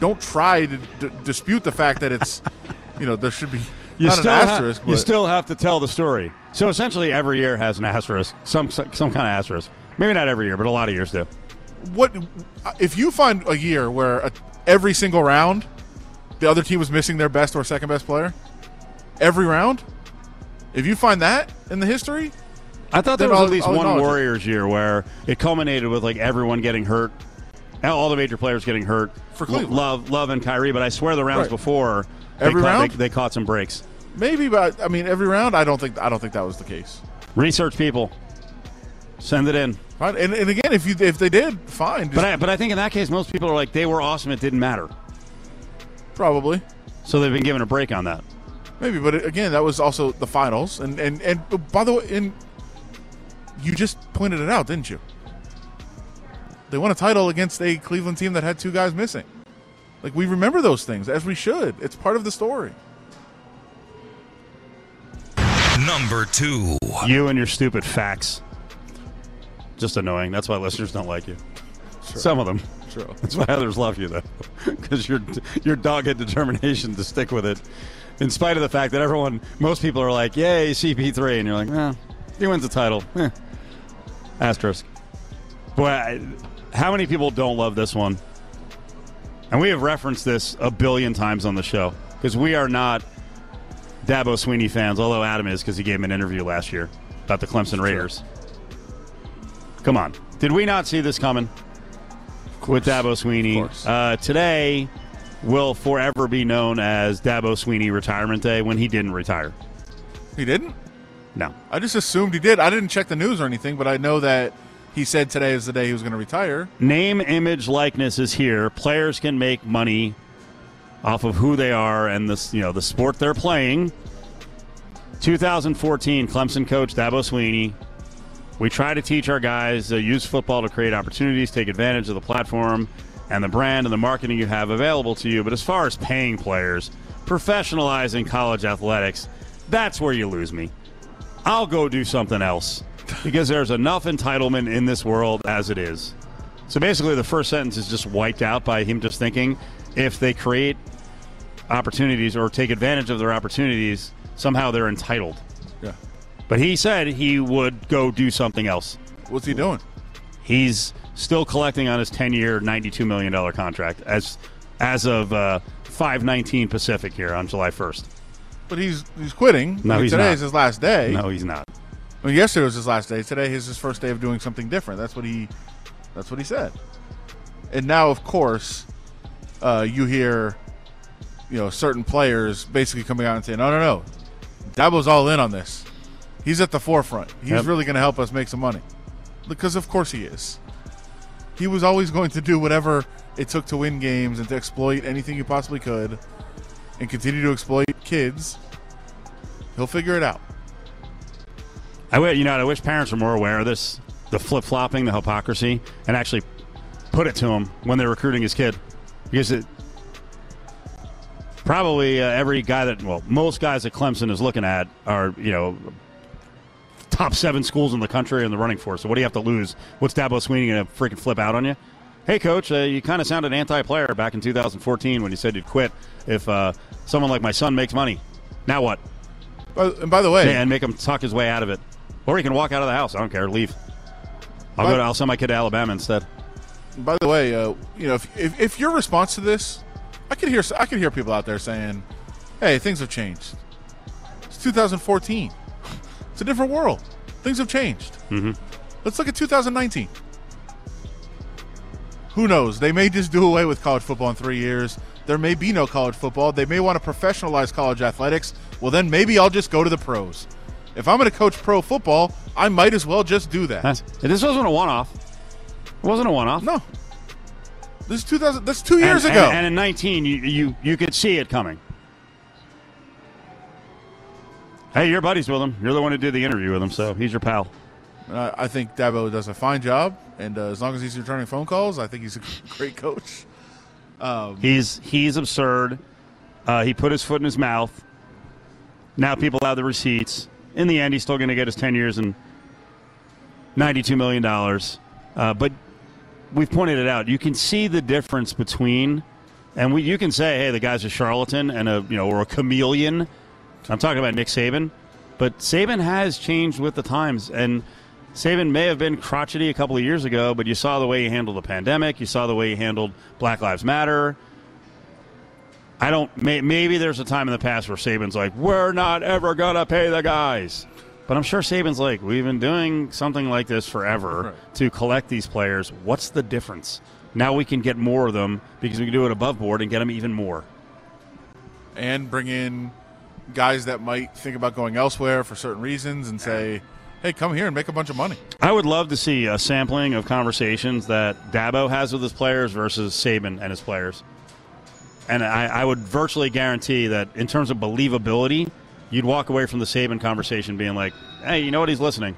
don't try to d- dispute the fact that it's you know there should be You not an asterisk. you still have to tell the story. So essentially, every year has an asterisk, some some kind of asterisk. Maybe not every year, but a lot of years do. what if you find a year where a, every single round the other team was missing their best or second best player every round? If you find that in the history, I thought there was I'll- at least I'll one it. Warriors year where it culminated with like everyone getting hurt, all the major players getting hurt. For Cleveland. Love, Love, and Kyrie. But I swear the rounds Right. before they Every caught, round? they, they caught some breaks. Maybe, but I mean every round. I don't think I don't think that was the case. Research people, send it in. Fine. And, and again, if you if they did, fine. Just But I, but I think in that case, most people are like they were awesome. It didn't matter. probably. So they've been given a break on that. Maybe, but again, that was also the finals, and and and oh, by the way, and you just pointed it out, didn't you? They won a title against a Cleveland team that had two guys missing. Like we remember those things as we should. It's part of the story. Number two. You and your stupid facts. Just annoying. That's why listeners don't like you. Some of them. True. That's why others love you, though, because your your dogged determination to stick with it, in spite of the fact that everyone, most people are like, "Yay, CP3," and you're like, "Well, he wins the title." Eh. Asterisk. Boy, I, how many people don't love this one? And we have referenced this a billion times on the show because we are not Dabo Swinney fans, although Adam is because he gave him an interview last year about the Clemson Raiders. Come on. Did we not see this coming with Dabo Swinney? Uh, today will forever be known as Dabo Swinney Retirement Day when he didn't retire. He didn't. No. I just assumed he did. I didn't check the news or anything, but I know that he said today is the day he was going to retire. Name, image, likeness is here. Players can make money off of who they are and this, you know, the sport they're playing. 2014, Clemson coach Dabo Swinney. We try to teach our guys uh, use football to create opportunities, take advantage of the platform and the brand and the marketing you have available to you. But as far as paying players, professionalizing college athletics, that's where you lose me. I'll go do something else because there's enough entitlement in this world as it is. So basically, the first sentence is just wiped out by him just thinking if they create opportunities or take advantage of their opportunities, somehow they're entitled. Yeah. But he said he would go do something else. What's he doing? He's still collecting on his 10-year, $92 million contract as as of uh, 519 Pacific here on July 1st. But he's he's quitting. No, I mean, he's today not. is his last day. No, he's not. I mean, yesterday was his last day. Today is his first day of doing something different. That's what he. That's what he said. And now, of course, uh, you hear, you know, certain players basically coming out and saying, "No, no, no, Dabo's all in on this. He's at the forefront. He's Yep. really going to help us make some money." Because of course he is. He was always going to do whatever it took to win games and to exploit anything he possibly could, and continue to exploit kids. He'll figure it out. I wi- you know, I wish parents were more aware of this, the flip flopping, the hypocrisy, and actually put it to him when they're recruiting his kid, because it probably uh, every guy that well, most guys that Clemson is looking at are you know top seven schools in the country in the running for. So what do you have to lose? What's Dabo Swinney going to freaking flip out on you? Hey, coach, uh, you kind of sounded anti-player back in 2014 when you said you'd quit if uh, someone like my son makes money. Now what? Uh, and by the way, and make him talk his way out of it, or he can walk out of the house. I don't care. Leave. I'll By- go. To, I'll send my kid to Alabama instead. By the way, uh, you know, if, if if your response to this, I could hear I could hear people out there saying, "Hey, things have changed. It's 2014. It's a different world. Things have changed. Mm-hmm. Let's look at 2019. Who knows? They may just do away with college football in three years. There may be no college football. They may want to professionalize college athletics. Well, then maybe I'll just go to the pros. If I'm going to coach pro football, I might as well just do that. That's, this wasn't a one-off. It wasn't a one-off. No. This is 2000. That's two years and, ago. And, and in 19, you, you you could see it coming. Hey, you're buddies with him. You're the one who did the interview with him, so he's your pal. Uh, I think Dabo does a fine job, and uh, as long as he's returning phone calls, I think he's a great coach. Um, He's he's absurd. Uh, he put his foot in his mouth. Now people have the receipts. In the end, he's still going to get his 10 years and $92 million. Uh, but we've pointed it out. You can see the difference between, and we, you can say, hey, the guy's a charlatan and a, you know, or a chameleon. I'm talking about Nick Saban. But Saban has changed with the times. And Saban may have been crotchety a couple of years ago, but you saw the way he handled the pandemic. You saw the way he handled Black Lives Matter. I don't. May, maybe there's a time in the past where Saban's like, "We're not ever gonna pay the guys," but I'm sure Saban's like, "We've been doing something like this forever to collect these players. What's the difference? Now we can get more of them because we can do it above board and get them even more." and bring in guys that might think about going elsewhere for certain reasons and say, hey, come here and make a bunch of money. I would love to see a sampling of conversations that Dabo has with his players versus Saban and his players. And I, I would virtually guarantee that in terms of believability, you'd walk away from the Saban conversation being like, hey, you know what? He's listening.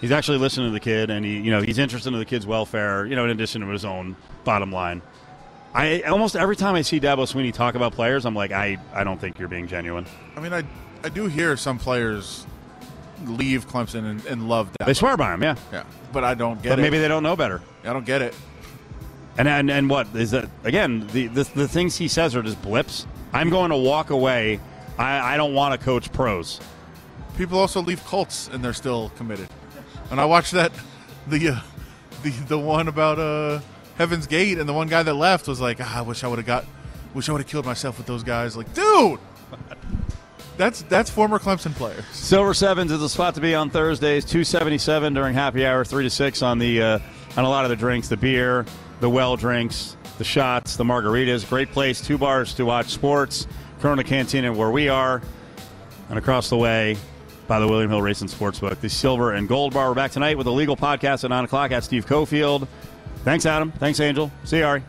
He's actually listening to the kid, and he, you know, he's interested in the kid's welfare. You know, in addition to his own bottom line. I almost every time I see Dabo Swinney talk about players, I'm like, I, I don't think you're being genuine. I mean, I, I do hear some players leave Clemson and, and love that. They swear by him, yeah. Yeah, but I don't get But it. maybe they don't know better. I don't get it. And and, and what is that? Again, the, the the things he says are just blips. I'm going to walk away. I, I don't want to coach pros. People also leave cults and they're still committed. And I watched that the uh, the the one about uh, Heaven's Gate, and the one guy that left was like, ah, I wish I would have got, wish I would have killed myself with those guys. Like, dude, that's that's former Clemson players. Silver Sevens is the spot to be on Thursdays. Two seventy seven during happy hour, three to six on the uh, on a lot of the drinks, the beer, the well drinks, the shots, the margaritas. Great place, two bars to watch sports. Corona Cantina, where we are, and across the way by the William Hill Racing Sportsbook. The Silver and Gold Bar. We're back tonight with a legal podcast at nine o'clock at Steve Cofield. Thanks, Adam. Thanks, Angel. See you, Ari.